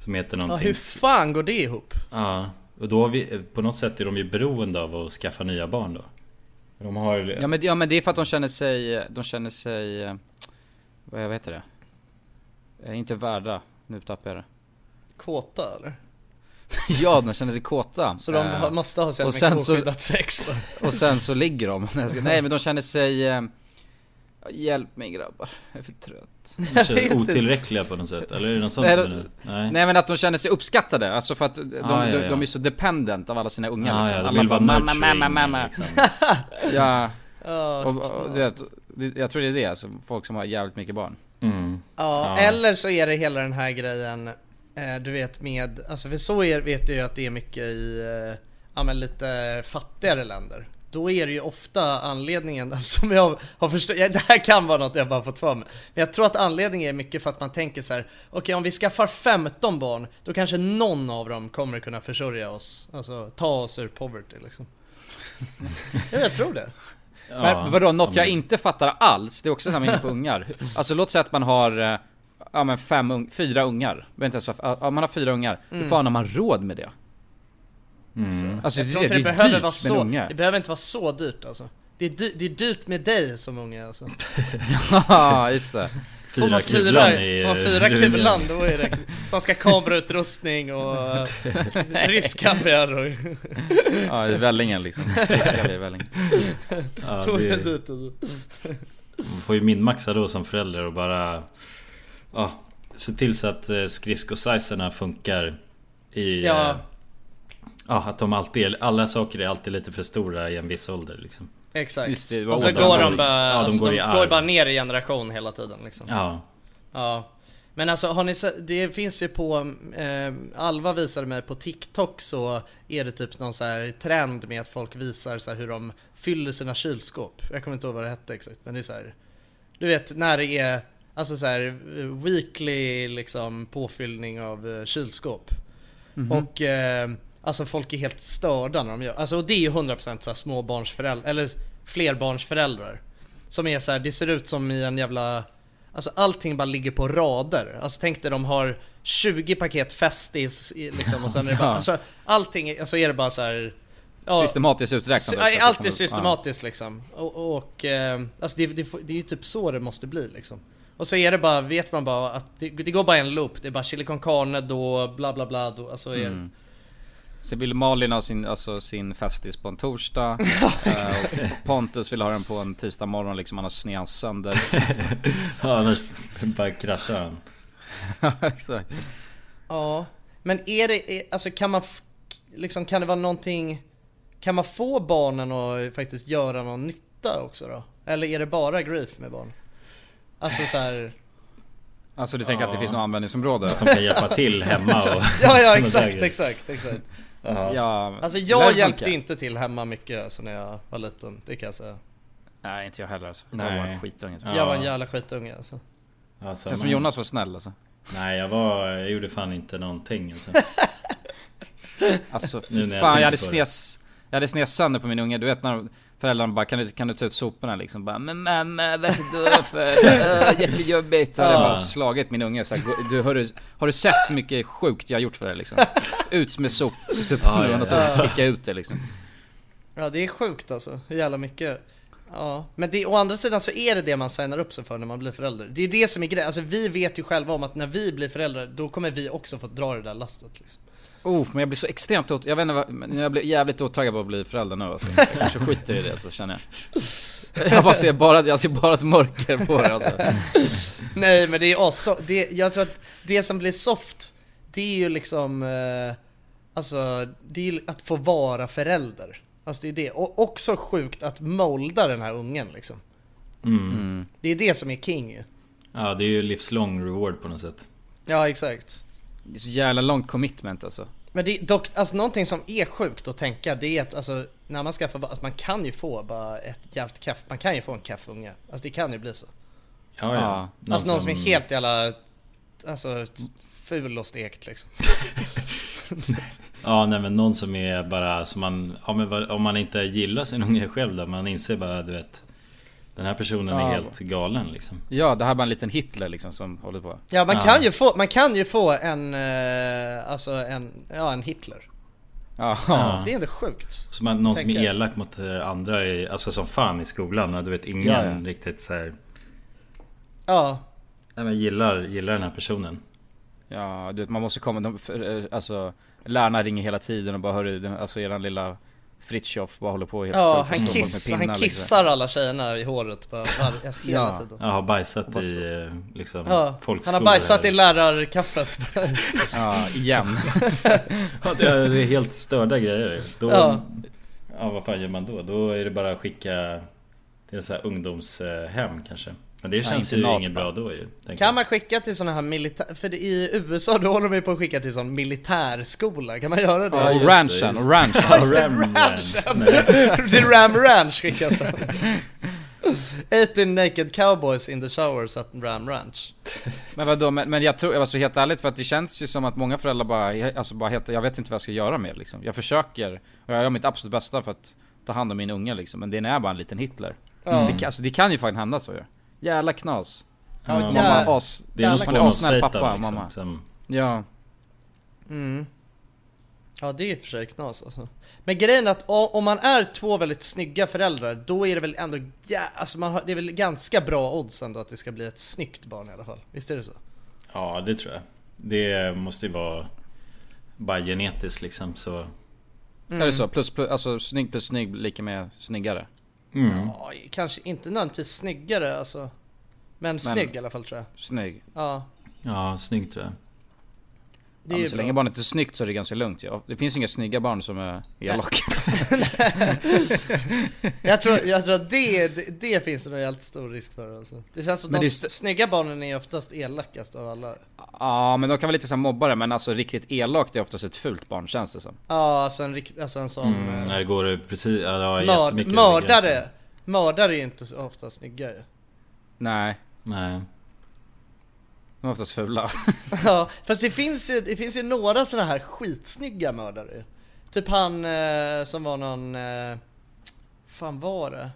Som heter Ja någonting hur fan går det ihop? Ja Och då har vi På något sätt är de ju beroende av att skaffa nya barn då De har Ja men, ja men det är för att de känner sig, de känner sig, eh, vad heter det? Eh, Inte värda, nu tappar jag det Kåta eller? Ja, de känner sig kåta Så de Eh, har- måste ha så och mycket så- oskyddat sex då? Och sen så ligger de Nej, men de känner sig eh, Hjälp mig grabbar, jag är för trött De känner otillräckliga på något sätt Eller är det något sånt Nej, de-? Nej. Nej men att de känner sig uppskattade, alltså för att de, Ah, ja, ja. de är så dependent av alla sina ungar Ah, liksom. ja, de Alla vill bara vara mamma, mamma, mamma liksom. Ja, Ja, och, och, du vet, jag tror det är det, alltså, folk som har jävligt mycket barn Mm. Ja, eller så är det hela den här grejen Du vet med, alltså för så är, vet jag ju att det är mycket i eh, Ja men lite fattigare länder. Då är det ju ofta anledningen som jag har förstått, ja, det här kan vara något jag bara fått för mig. Men jag tror att anledningen är mycket för att man tänker så här: Okej om vi skaffar 15 barn Då kanske någon av dem kommer kunna försörja oss Alltså ta oss ur poverty liksom. Ja jag tror det. Men vadå, något jag inte fattar alls, det är också det här med ungar. Alltså låt säga att man har, eh, ja men fem, ung- fyra ungar, vet inte ens varför, ja man har fyra ungar, hur Mm. fan har man råd med det? Mm. Alltså, jag det- tror inte det det, är behöver vara så, unga. det behöver inte vara så dyrt alltså. Det är, dy, det är dyrt med dig som unge alltså. Ja, just det. Får man Fyra fyra, i, får man fyra rymden. kulan då är det Som ska kamerautrustning och eh, rysk kaviar och... Ja, i vällingen liksom. I vällingen. Ja, är det det, dyrt alltså. man får ju minmaxa då som förälder och bara ja, se till så att eh, skridskosajserna funkar i... Ja. eh, Ja, att de alltid är, alla saker är alltid lite för stora i en viss ålder liksom. Exakt. Det, och så går De bara, ja, de alltså, går de går bara ner i generation hela tiden liksom. Ja. Ja. Men alltså har ni sett, det finns ju på, eh, Alva visade mig på TikTok så är det typ någon så här trend med att folk visar så här hur de fyller sina kylskåp. Jag kommer inte ihåg vad det hette exakt men det är så här. Du vet när det är Alltså så här weekly liksom påfyllning av eh, kylskåp. Och eh, alltså folk är helt störda när de gör, alltså och det är ju 100% så här småbarnsföräldrar, eller flerbarnsföräldrar. Som är så här, det ser ut som i en jävla Alltså allting bara ligger på rader. Alltså tänk dig de har 20 paket Festis liksom och sen är det bara, Ja. alltså allting, alltså är det bara så här. ja, Systematiskt uträknat. Allt är systematiskt liksom. Och, och eh, alltså det, det, det är ju typ så det måste bli liksom. Och så är det bara, vet man bara att det, det går bara en loop. Det är bara chili con carne då, bla bla bla då. Alltså är, Mm. Så vill Malin ha sin, alltså, sin festis på en torsdag och Pontus vill ha den på en tisdag morgon liksom, annars sned han sönder ja annars bara kraschar han. Ja, exakt Ja, men är det, är, alltså kan man, liksom kan det vara någonting, kan man få barnen att faktiskt göra någon nytta också då? Eller är det bara grief med barn? Alltså så här. Alltså du tänker att det Ja. finns något användningsområde? Att de kan hjälpa till hemma och Ja ja exakt, exakt, exakt. Ja. Ja, Alltså jag hjälpte funka. inte till hemma mycket alltså, när jag var liten, det kan jag säga. Nej inte jag heller alltså. Jag Nej. var en skitunge Ja. jag. Jag var en jävla skitunge alltså. Alltså, Känns som man- Jonas var snäll alltså. Nej jag var, jag gjorde fan inte någonting alltså. Alltså Nu fy jag fan jag tänker hade snes Jag hade snes sönder på min unge, du vet när föräldrarna bara kan du, kan du ta ut soporna liksom? Bara, men mamma vad är det för uh, jättejobbigt Så hade jag Ja. bara slagit min unge så här, "Gå- du, har, du, har du sett hur mycket sjukt jag har gjort för dig liksom? Ut med sop, soporna Ja, ja, och så ja. kicka ut det liksom Ja det är sjukt alltså, hur jävla mycket. Ja, men det, å andra sidan så är det det man signar upp sig för när man blir förälder. Det är det som är grejen, alltså vi vet ju själva om att när vi blir föräldrar, då kommer vi också få dra det där lastet liksom. Oh, men jag blir så extremt åt, jag vet inte vad, men jag blir jävligt åtaggad på att bli förälder nu alltså. Jag kanske skiter i det så känner jag Jag bara ser bara, jag ser bara ett mörker på det alltså. Nej men det är också, det, jag tror att det som blir soft, det är ju liksom, eh, alltså det är att få vara förälder. Alltså det är det, och också sjukt att molda den här ungen liksom. Mm. Det är det som är king ju. Ja det är ju livslång reward på något sätt. Ja exakt. Det är så jävla långt commitment alltså Men det är dock, alltså någonting som är sjukt att tänka det är att alltså när man skaffar alltså man kan ju få bara ett jävligt kaff, man kan ju få en kaffunge. Alltså det kan ju bli så. Ja, ja. Ja. Någon alltså någon som är helt jävla, alltså ful och stekt liksom. Ja nej men någon som är bara som man, ja, men om man inte gillar sin unge själv då, man inser bara du vet Den här personen Ja. är helt galen liksom. Ja, det här var en liten Hitler liksom som håller på Ja man Ja. kan ju få, man kan ju få en, eh, alltså en, ja en Hitler. Ja. Det är ändå sjukt. Som att någon som Tänker är jag. elak mot eh, andra, i, alltså som fan i skolan. när Du vet ingen riktigt så här, Ja. nej, men gillar, gillar den här personen. Ja, du vet man måste komma, de, för, eh, alltså Lärarna ringer hela tiden och bara hörru, den- alltså eran lilla Fritiof bara håller på helt Ja, han, kiss, pinnar, han liksom. kissar alla tjejerna i håret bara, var, alltså, hela Ja. tiden. Ja, har bajsat i eh, liksom Ja, han har bajsat här. i lärarkaffet. Ja, igen Ja, det är, det är helt störda grejer. Då, ja. Ja. vad fan gör man då? Då är det bara att skicka till en sån här ungdomshem kanske. Men det känns ju internat inget bra då ju. Kan jag. man skicka till såna här militär... För i USA då håller de ju på att skicka till sån militärskola, kan man göra det? Ja, Och ranchen, och ranchen Ja, Ram Ranch. ranchen. Till Ram Ranch skickas de. 18 naked cowboys in the showers at Ram Ranch. Men vadå, men, men jag tror, alltså helt ärligt för att det känns ju som att många föräldrar bara, alltså bara helt, jag vet inte vad jag ska göra med liksom. Jag försöker, och jag gör mitt absolut bästa för att ta hand om min unge liksom, men den är bara en liten Hitler. Ja. Det, kan- alltså, det kan ju faktiskt hända så ju. Jävla knas. Ja, Ja, jävla- Mamma as, Det är man är assnäll pappa, liksom, mamma. som, Ja. Mm. Ja det är i och för sig knas alltså. Men grejen är att om man är två väldigt snygga föräldrar då är det väl ändå, ja, alltså man har, det är väl ganska bra odds ändå att det ska bli ett snyggt barn i alla fall. Visst är det så? Ja det tror jag. Det måste ju vara bara genetiskt liksom så. Är det så? Plus, plus, alltså snygg plus snygg lika med snyggare? Mm. Ja, kanske inte nödvändigtvis snyggare alltså. Men snygg i alla fall tror jag. Snygg. Ja. Ja snyggt tror jag. Det ja, så bra. länge barnet är snyggt så är det ganska lugnt ja. Det finns inga snygga barn som är elaka. Jag tror, jag tror att det, det, det finns det nog jävligt stor risk för alltså. Det känns som att de snygga barnen är oftast elakast av alla. Ja men de kan vara lite som mobbare men alltså riktigt elakt är oftast ett fult barn känns det som. Ja, alltså en, alltså en sån... Mm, eh, när det går precis, ja, mörd, mördare! Mördare är ju inte så ofta snygga ju. Nej. Nej. De är oftast fula. Ja, fast det finns ju, det finns ju några såna här skitsnygga mördare. Typ han eh, som var någon... Eh, fan var det?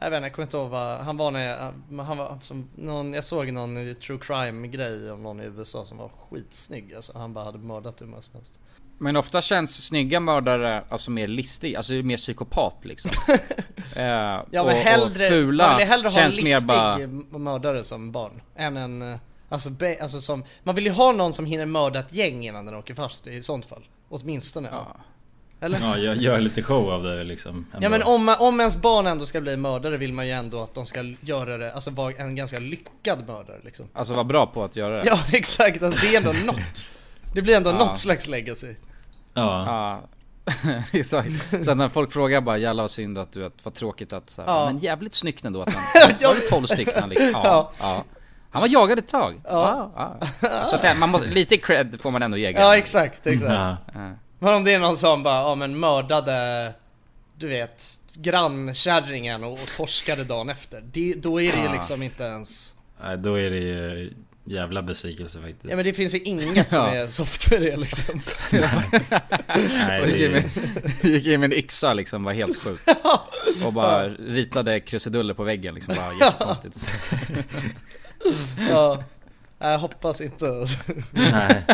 Jag vet inte, jag kommer inte ihåg vad, han var när, han var som någon, jag såg någon true crime grej om någon i USA som var skitsnygg alltså. Han bara hade mördat hur många som helst. Men ofta känns snygga mördare alltså mer listig, alltså mer psykopat liksom. eh, Ja och, men hellre, och fula man vill ju hellre ha en känns listig mer bara... mördare som barn. Än en, eh, alltså, be, alltså som, man vill ju ha någon som hinner mörda ett gäng innan den åker fast i sånt fall. Åtminstone. Ja. Eller? Ja, gör, gör lite show av det liksom. Ja ändå. men om, om ens barn ändå ska bli mördare vill man ju ändå att de ska göra det, alltså vara en ganska lyckad mördare liksom. Alltså vara bra på att göra det. Ja exakt, alltså det är ändå något. Det blir ändå Ja. något slags legacy. Ja. Ja. Exakt. Sen när folk frågar bara jävla vad synd att du vet, vad tråkigt att så här, Ja. Men jävligt snyggt ändå att han, var det 12 stycken liksom? Ja, Ja. Ja. Han var jagad ett tag. Ja. Ja. ja. Så att det, man måste, lite cred får man ändå ge Ja exakt, exakt. Ja. Ja. Men om det är någon som bara, ja men mördade, du vet, grannkärringen och, och torskade dagen efter. Det, då är det ju Ja. liksom inte ens... Nej, då är det ju jävla besvikelse faktiskt. Ja men det finns ju inget som Ja. är soft med det liksom. Nej, Och gick in är... med, gick in med en yxa liksom, var helt sjuk. Och bara ritade krusiduller på väggen liksom, bara jättekonstigt. ja. Jag hoppas inte. Nej.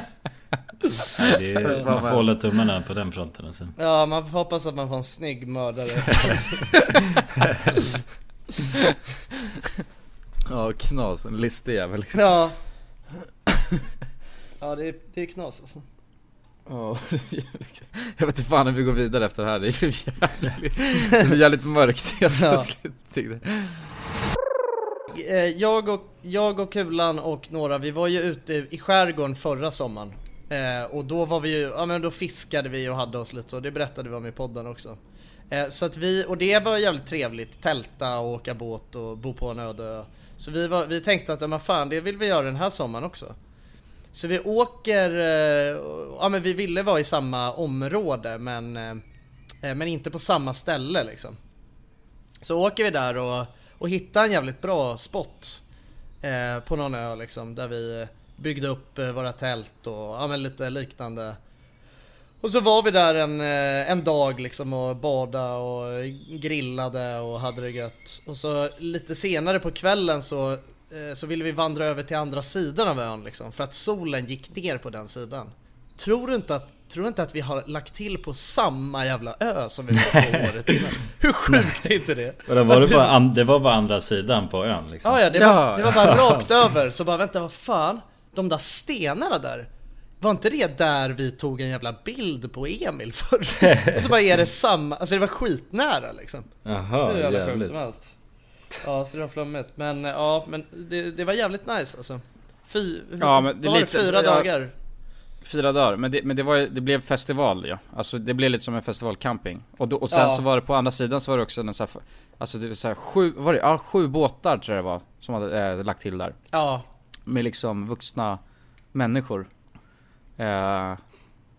Nej, det är, man får hålla tummarna på den fronten alltså. Ja, man får hoppas att man får en snygg mördare. Ja, knas. En listig jävel liksom. ja. Ja, det är, det är knas alltså. Ja, jag vet inte fan hur vi går vidare efter det här. Det är ju jävligt, det är jävligt mörkt. Jag Ja. Eh, Jag och, jag och Kulan och några, vi var ju ute i skärgården förra sommaren. Eh, och då var vi ju, ja men då fiskade vi och hade oss lite så, det berättade vi om i podden också. Eh, så att vi, och det var jävligt trevligt, tälta och åka båt och bo på en öde ö. Så vi, var, vi tänkte att, ja men fan det vill vi göra den här sommaren också. Så vi åker, eh, ja men vi ville vara i samma område men, eh, eh men inte på samma ställe liksom. Så åker vi där och, och hittade en jävligt bra spot eh, på någon ö liksom där vi byggde upp eh, våra tält och ja, men lite liknande. Och så var vi där en, eh, en dag liksom och bada och grillade och hade det gött. Och så lite senare på kvällen så, eh, så ville vi vandra över till andra sidan av ön liksom för att solen gick ner på den sidan. Tror du inte att, tror du inte att vi har lagt till på samma jävla ö som vi var på året innan? Hur sjukt är inte det? Och var det, bara, an- det var bara andra sidan på ön liksom. Ja, ja, det, Ja. Var, det var bara rakt över. Så bara vänta, vad fan? De där stenarna där. Var inte det där vi tog en jävla bild på Emil för? så bara är det samma, alltså det var skitnära liksom. Jaha, Hur jävla sjukt jävligt. som helst. Ja, så det var flummigt. Men ja, men det, det var jävligt nice alltså. Fy, Ja, men det var lite- det fyra ja. dagar? Fyra dagar, men det, men det var det blev festival ja. Alltså det blev lite som en festivalcamping. Och, då, och sen Ja. så var det på andra sidan så var det också en sån här, alltså det var så här, sju, var det? Ja, sju båtar tror jag det var. Som hade eh, lagt till där. Ja, Med liksom vuxna människor. Eh,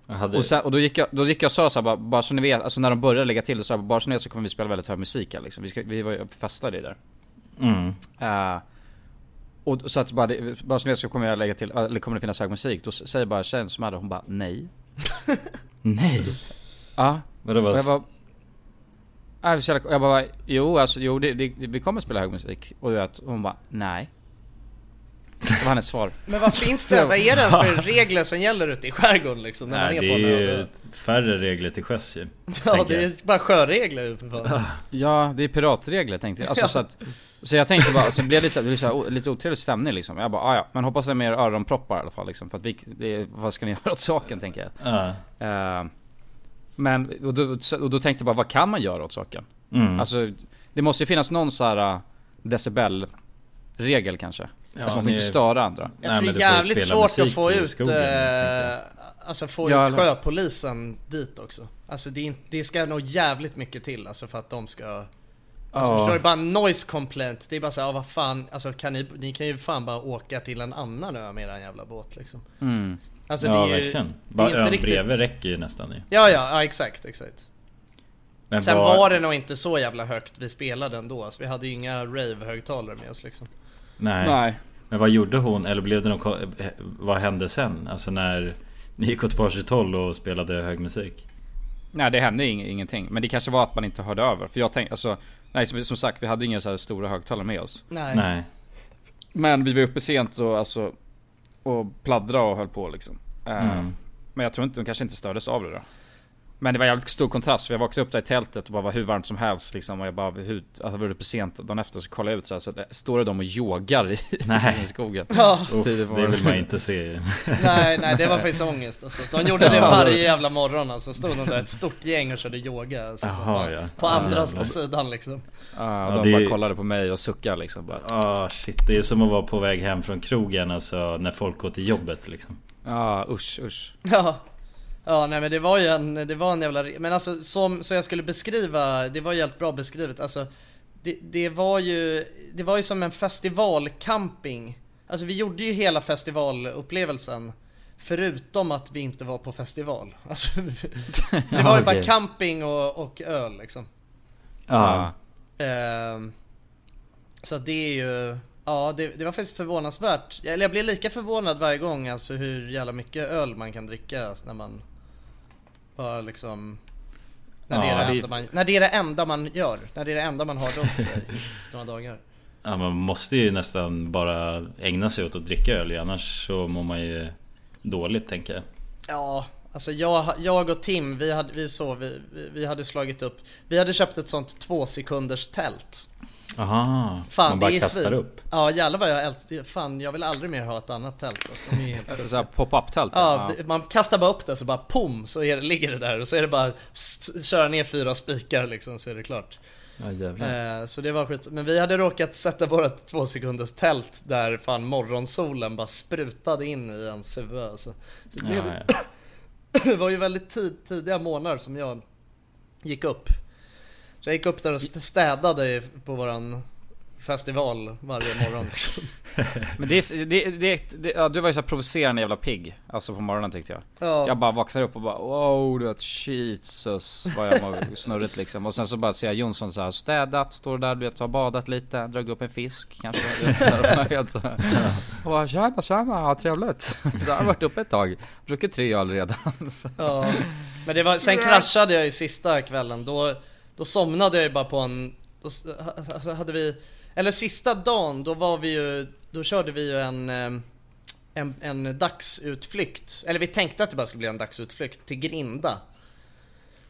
hade... och, sen, och då gick jag, då gick jag och sa så här, bara, bara så ni vet, alltså när de började lägga till det så här, bara så ni vet så kommer vi spela väldigt hög musik här liksom. Vi, ska, vi var ju festade där. Mm. Eh, och så att bara, det, bara ni vet så kommer jag lägga till, eller kommer det finnas hög musik? Då säger bara tjejen som hade, hon bara nej. Nej! Ja. Vadå Och var... jag bara... Jag bara, jo alltså, jo det, det, vi kommer spela hög musik. Och du vet, hon bara, nej. Det var hennes svar. Men vad finns det? Vad är det ens för regler som gäller ute i skärgården liksom? När Nej, man det är på är ju färre regler till sjöss ju. Ja, det jag. är bara sjöregler för fan. Ja, det är piratregler tänkte jag. Alltså, Ja. så, att, så jag tänkte bara, så blev det lite, det blev så här, o- lite otrevlig stämning liksom. Jag bara, ah, ja, men hoppas det är mer öronproppar i alla fall liksom. För att vi, det, vad ska ni göra åt saken tänker jag. Ja. Eh, men, och då, och då tänkte jag bara, vad kan man göra åt saken? Mm. Alltså, det måste ju finnas någon så här uh, decibel-regel kanske. Ja, alltså man får ni- inte störa andra. Jag Nej, tror det är jävligt svårt att musik få i ut, skogen, eh, alltså få Ja, ut sjöpolisen dit också. Alltså det, är, inte- det ska nog jävligt mycket till alltså för att de ska Alltså Ja. förstår du? Bara noise complaint. Det är bara såhär, ja, vad fan, alltså kan ni, ni kan ju fan bara åka till en annan ö med eran jävla båt liksom. Mm. Alltså ja det är ju, verkligen. Bara ön riktigt... bredvid räcker ju nästan ju. Ja, ja, ja exakt, exakt. Men Sen vad- var det nog inte så jävla högt vi spelade ändå. Alltså, vi hade ju inga rave-högtalare med oss liksom. Nej. Nej. Men vad gjorde hon? Eller blev det något... ko- eh, Vad hände sen? Alltså när ni gick åt varsitt håll och spelade hög musik? Nej det hände ing, ingenting. Men det kanske var att man inte hörde över. För jag tänkte, alltså, nej som, som sagt vi hade inga så här stora högtalare med oss. Nej. Nej. Men vi var uppe sent och alltså, och pladdra och höll på liksom. Eh, Mm. Men jag tror inte, de kanske inte stördes av det då. Men det var jävligt stor kontrast för jag vaknade upp där i tältet och bara var hur varmt som helst liksom. Och jag bara, hur, alltså var uppe sent dagen efter så kollade jag ut så här, så det, står det de och yogar i, Nej. i skogen. Ja. Uff, på det vill man inte se. Nej, nej det var faktiskt ångest alltså. De gjorde det varje jävla morgon alltså. Stod de där ett stort gäng och körde yoga. Alltså, Jaha, på, ja. på Ja, andra jävlar. sidan liksom. Ja, och Ja, de det- bara kollade på mig och suckade liksom. Bara, Ah shit, det är som att vara på väg hem från krogen alltså när folk går till jobbet liksom. Ja usch usch. Ja. Ja nej men det var ju en, det var en jävla, men alltså som, så jag skulle beskriva, det var ju helt bra beskrivet. Alltså det, det var ju, det var ju som en festivalcamping. Alltså vi gjorde ju hela festivalupplevelsen Förutom att vi inte var på festival. Alltså Det var ju bara camping och, och öl liksom. Ja. Ehm, Så det är ju Ja det, det var faktiskt förvånansvärt. Eller jag blir lika förvånad varje gång alltså hur jävla mycket öl man kan dricka när man Bara liksom när det, är Ja, det enda man, när det är det enda man gör, när det är det enda man har runt sig några dagar Ja man måste ju nästan bara ägna sig åt att dricka öl annars så mår man ju dåligt tänker jag. Ja, alltså jag, jag och Tim, vi hade, vi, så, vi- vi hade slagit upp Vi hade köpt ett sånt två sekunders tält Aha, Fan, man bara det är kastar svin. upp. Ja jävlar vad jag älskar, fan jag vill aldrig mer ha ett annat tält alltså. Pop-up tält. Ja, det, man kastar bara upp det så bara pom så är det, ligger det där och så är det bara köra ner fyra spikar liksom så är det klart. Ja. Eh, så det var skit. Men vi hade råkat sätta vårat två sekunders tält där fan morgonsolen bara sprutade in i ens huvud alltså. Så det, blev, Ja, ja. det var ju väldigt tid, tidiga månader som jag gick upp. Så jag gick upp där och st- städade på våran festival varje morgon liksom. Men det, är- det, det, det, ja, du var ju så provocerande jävla pigg. Alltså på morgonen tyckte jag. Ja. Jag bara vaknade upp och bara wow du vet Jesus vad jag mår snurrigt liksom. Och sen så bara ser jag Jonsson så här städat, står där du vet, har badat lite, dragit upp en fisk kanske. Vet, så här, och bara tjena tjena, trevligt. Så jag har varit uppe ett tag, druckit tre öl redan. Ja, men det var, sen kraschade jag ju sista kvällen, då, då somnade jag ju bara på en, då, alltså hade vi, eller sista dagen, då var vi ju, då körde vi ju en, eh, en, en dagsutflykt, eller vi tänkte att det bara skulle bli en dagsutflykt till Grinda.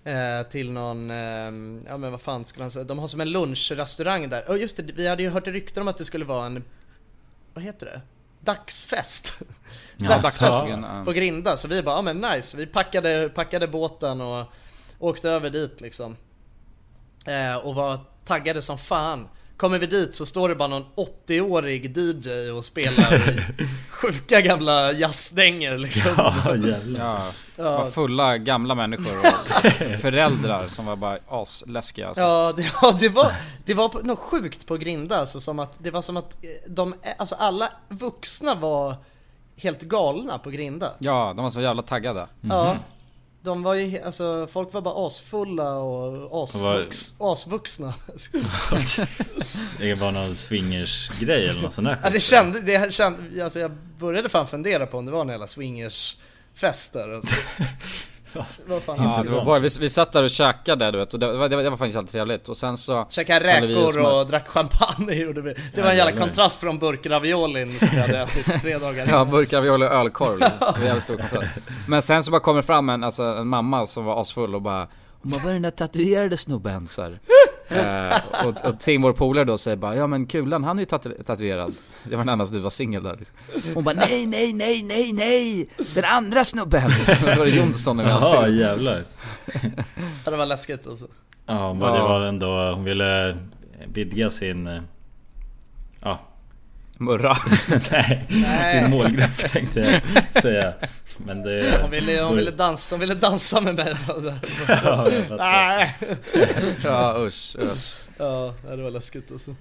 Eh, till någon, eh, ja men vad fan ska man säga, de har som en lunchrestaurang där. Och just det, vi hade ju hört rykten om att det skulle vara en, vad heter det? Dagsfest. Ja, Dagsfest ja. på Grinda. Så vi bara, ja men nice. Vi packade, packade båten och åkte över dit liksom. Eh, och var taggade som fan. Kommer vi dit så står det bara någon 80-årig DJ och spelar sjuka gamla jazzstänger liksom. Ja jävlar. Ja, Ja. var fulla gamla människor och föräldrar som var bara asläskiga alltså. Ja, det, ja det, var, det var något sjukt på Grinda, alltså som att det var som att eh, de, alltså alla vuxna var helt galna på Grinda. Ja, de var så jävla taggade. Ja. De var ju, alltså folk var bara asfulla och asvux, asvuxna. Det var någon swingers-grej eller något sånt där Ja, det kände, det kände, alltså jag började fan fundera på om det var en jävla swingersfest där. Alltså. Vad fan Ja, det var bara, vi, vi satt där och käkade du vet och det var, det var, det var faktiskt alltid trevligt och sen så Käkade räkor smör- och drack champagne gjorde vi. Det Ja, var en jävla kontrast från burkraviolin som vi hade ätit tre dagar Ja, innan. burkar vi håller ölkorv liksom. så jävligt stor kontrast. Men sen så bara kommer fram en, alltså, en mamma som var asfull och bara vad är den där tatuerade snubben? Så här. Eh, och, och Tim, vår polare då, säger bara Ja men Kulan, han är ju tatu- tatuerad Det var enda du var singel där liksom. Hon bara, nej, nej, nej, nej, nej Den andra snubben! Då var det Jonsson och Jaha jävlar Ja, det var läskigt alltså. Ja men det var ändå, hon ville vidga sin... eh, Ja Murra Nej, Nej. sin målgrupp tänkte jag säga Men det... Hon ville, hon ville, dansa, hon ville dansa med mig. Ja. Nej. Ja usch, usch. Ja, det var läskigt alltså.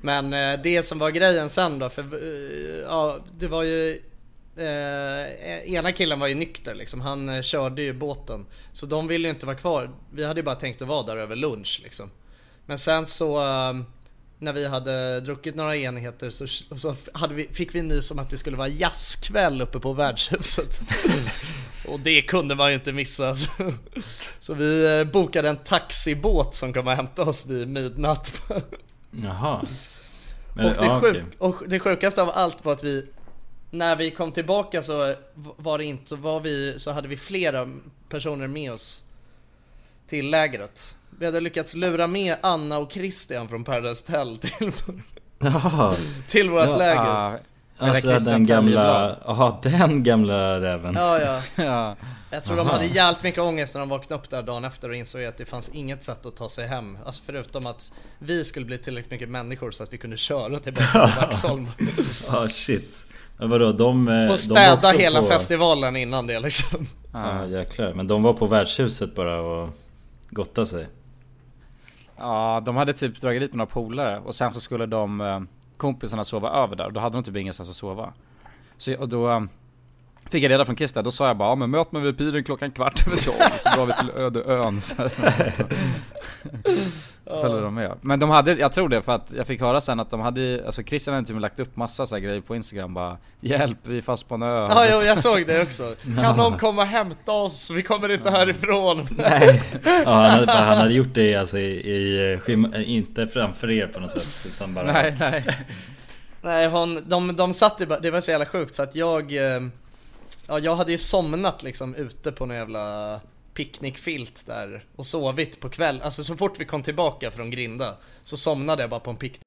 Men eh, det som var grejen sen då, för eh, ja, det var ju eh, ena killen var ju nykter liksom, han eh, körde ju båten. Så de ville ju inte vara kvar. Vi hade ju bara tänkt att vara där över lunch liksom. Men sen så eh, när vi hade druckit några enheter så, så vi, fick vi nys om att det skulle vara jazzkväll uppe på värdshuset. Och det kunde man ju inte missa. Så, så vi eh, bokade en taxibåt som kom och hämtade oss vid midnatt. Jaha Men, Och det, ja, sjuk, och det sjukaste av allt var att vi När vi kom tillbaka så var det inte, så var vi, så hade vi flera personer med oss Till lägret Vi hade lyckats lura med Anna och Christian från Paradise Hotel till, Jaha. till vårt Ja, läger. Ah, Alltså den gamla, jaha den gamla räven. Ja ja. Ja, Jag tror de Aha. hade jävligt mycket ångest när de vaknade upp där dagen efter och insåg att det fanns inget sätt att ta sig hem. Alltså förutom att vi skulle bli tillräckligt mycket människor så att vi kunde köra tillbaka till Vaxholm Ja. Shit. Men vadå de... eh, de Och städa också hela på... festivalen innan det liksom. Ja jäklar, men de var på värdshuset bara och gotta sig Ja, de hade typ dragit dit med några polare och sen så skulle de eh, kompisarna sova över där och då hade de typ ingenstans att sova. Så och då eh, fick jag reda från Christer, då sa jag bara ja, men möt mig vid piren klockan kvart över tolv så drar vi till öde ön. Så här. Så följde de med. Men de hade, jag tror det för att jag fick höra sen att de hade, alltså Christian hade till och med lagt upp massa så här grejer på Instagram bara Hjälp, vi är fast på en ö. Ja, jo, jag såg det också. Kan någon komma och hämta oss? Vi kommer inte härifrån. Nej. Ja, han, hade, han hade gjort det alltså i, i skym, inte framför er på något sätt utan bara Nej, nej. Nej, hon, de, de satt ju bara, det var så jävla sjukt för att jag, eh, ja jag hade ju somnat liksom ute på någon jävla picknickfilt där och sovit på kväll, alltså så fort vi kom tillbaka från Grinda så somnade jag bara på en picknick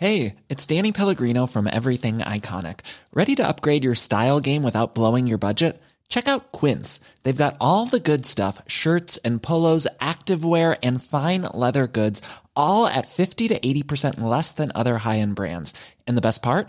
Hey, it's Danny Pellegrino from Everything Iconic. Ready to upgrade your style game without blowing your budget? Check out Quince. They've got all the good stuff shirts and polos, activewear, and fine leather goods, all at 50 to 80% less than other high end brands. And the best part?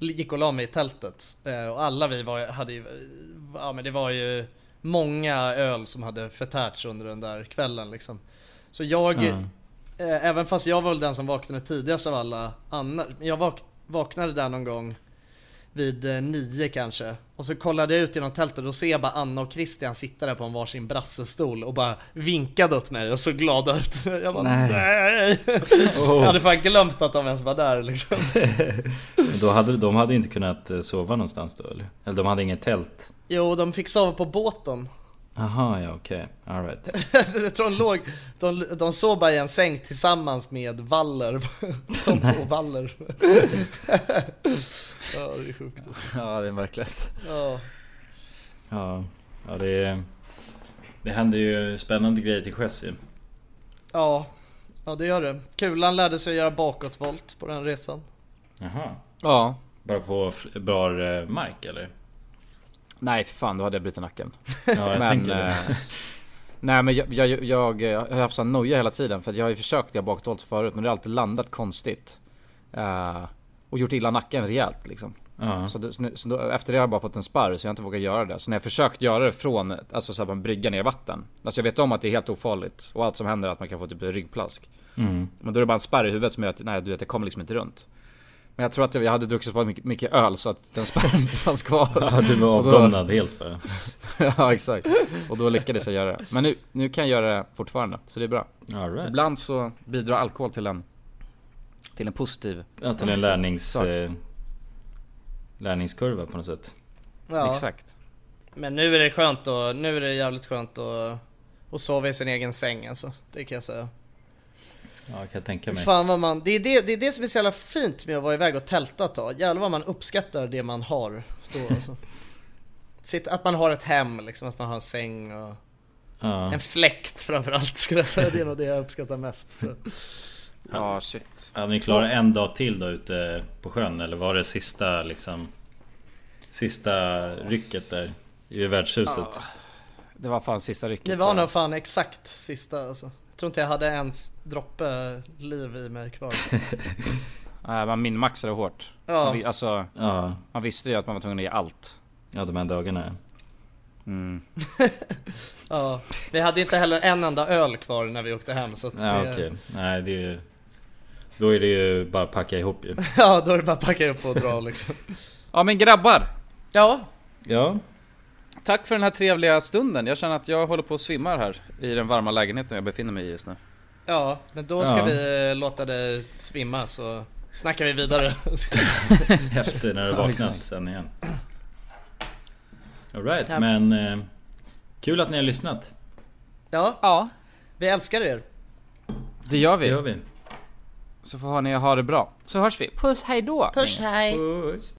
gick och la mig i tältet. Eh, och alla vi var, hade ju, ja men det var ju många öl som hade förtärts under den där kvällen liksom. Så jag, Ja. eh, även fast jag var väl den som vaknade tidigast av alla andra, jag vak, vaknade där någon gång vid eh, nio kanske. Och så kollade jag ut genom tältet och då ser jag bara Anna och Christian sitta där på en varsin brassestol och bara vinkade åt mig och så glada ut. Jag bara nej. Nej. Jag hade fan glömt att de ens var där liksom. Då hade, de hade inte kunnat eh, sova någonstans då eller? Eller de hade inget tält? Jo, de fick sova på båten. Aha, ja okej. Alright. jag tror de låg, de, de sov bara i en säng tillsammans med Waller. De två Waller. ja, det är sjukt. alltså. Ja, det är verkligt. Ja. Ja, ja det, det händer ju spännande grejer till sjöss. Ja, ja det gör det. Kulan lärde sig att göra bakåtvolt på den resan. Jaha. Ja. Bara på bra eh, mark eller? Nej för fan, då hade jag brutit nacken. Ja, jag tänker det. eh, Nej men jag, jag, jag, jag har haft sån noja hela tiden för att jag har ju försökt göra bakåtvolt förut men det har alltid landat konstigt. Eh, och gjort illa nacken rejält liksom. Ja. Så, det, så då, efter det har jag bara fått en sparr så jag har inte vågat göra det. Så när jag försökt göra det från, alltså så här, man brygga ner i vatten. Alltså jag vet om att det är helt ofarligt. Och allt som händer är att man kan få typ ryggplask. Mm. Men då är det bara en spärr i huvudet som gör att, nej du vet jag kommer liksom inte runt. Men jag tror att jag hade druckit så mycket, mycket öl så att den spärren inte fanns kvar. Ja, du var Och avdomnad helt bara. ja exakt. Och då lyckades jag göra det. Men nu, nu kan jag göra det fortfarande. Så det är bra. All right. Ibland så bidrar alkohol till en, till en positiv Ja, till en lärnings, eh, lärningskurva på något sätt. Ja. Exakt. Men nu är det skönt och nu är det jävligt skönt att, att sova i sin egen säng alltså. Det kan jag säga. Ja, kan jag tänka mig. Fan vad man, det är det, det är det som är så jävla fint med att vara iväg och tälta ett tag. Jävlar vad man uppskattar det man har då alltså. Sitt, att man har ett hem liksom, att man har en säng och Ja. en fläkt framförallt skulle jag säga. Det är nog det jag uppskattar mest tror jag. Ja shit. Hade ni klarat en dag till då ute på sjön? Eller var det sista liksom Sista rycket där i värdshuset? Det var fan sista rycket. Det var nog fan exakt sista alltså. Jag tror inte jag hade en droppe liv i mig kvar. Nej man minmaxade hårt. Ja. Man, vi- alltså, Ja. man visste ju att man var tvungen att ge allt. Ja de här dagarna. Mm. Ja, vi hade inte heller en enda öl kvar när vi åkte hem så att Ja det, okej. Nej det är ju Då är det ju bara att packa ihop ju. Ja, då är det bara att packa upp och dra liksom. Ja men grabbar! Ja, Ja. Tack för den här trevliga stunden. Jag känner att jag håller på att svimma här i den varma lägenheten jag befinner mig i just nu. ja, men då ska Ja. vi eh, låta det svimma så snackar vi vidare. Efter när du vaknat sen igen. Alright Ja. men eh, Kul att ni har lyssnat. Ja, Ja. vi älskar er. Det gör Det vi. gör vi. Så får ni ha det bra. Så hörs vi. Puss, hej då! Puss, hej. Puss.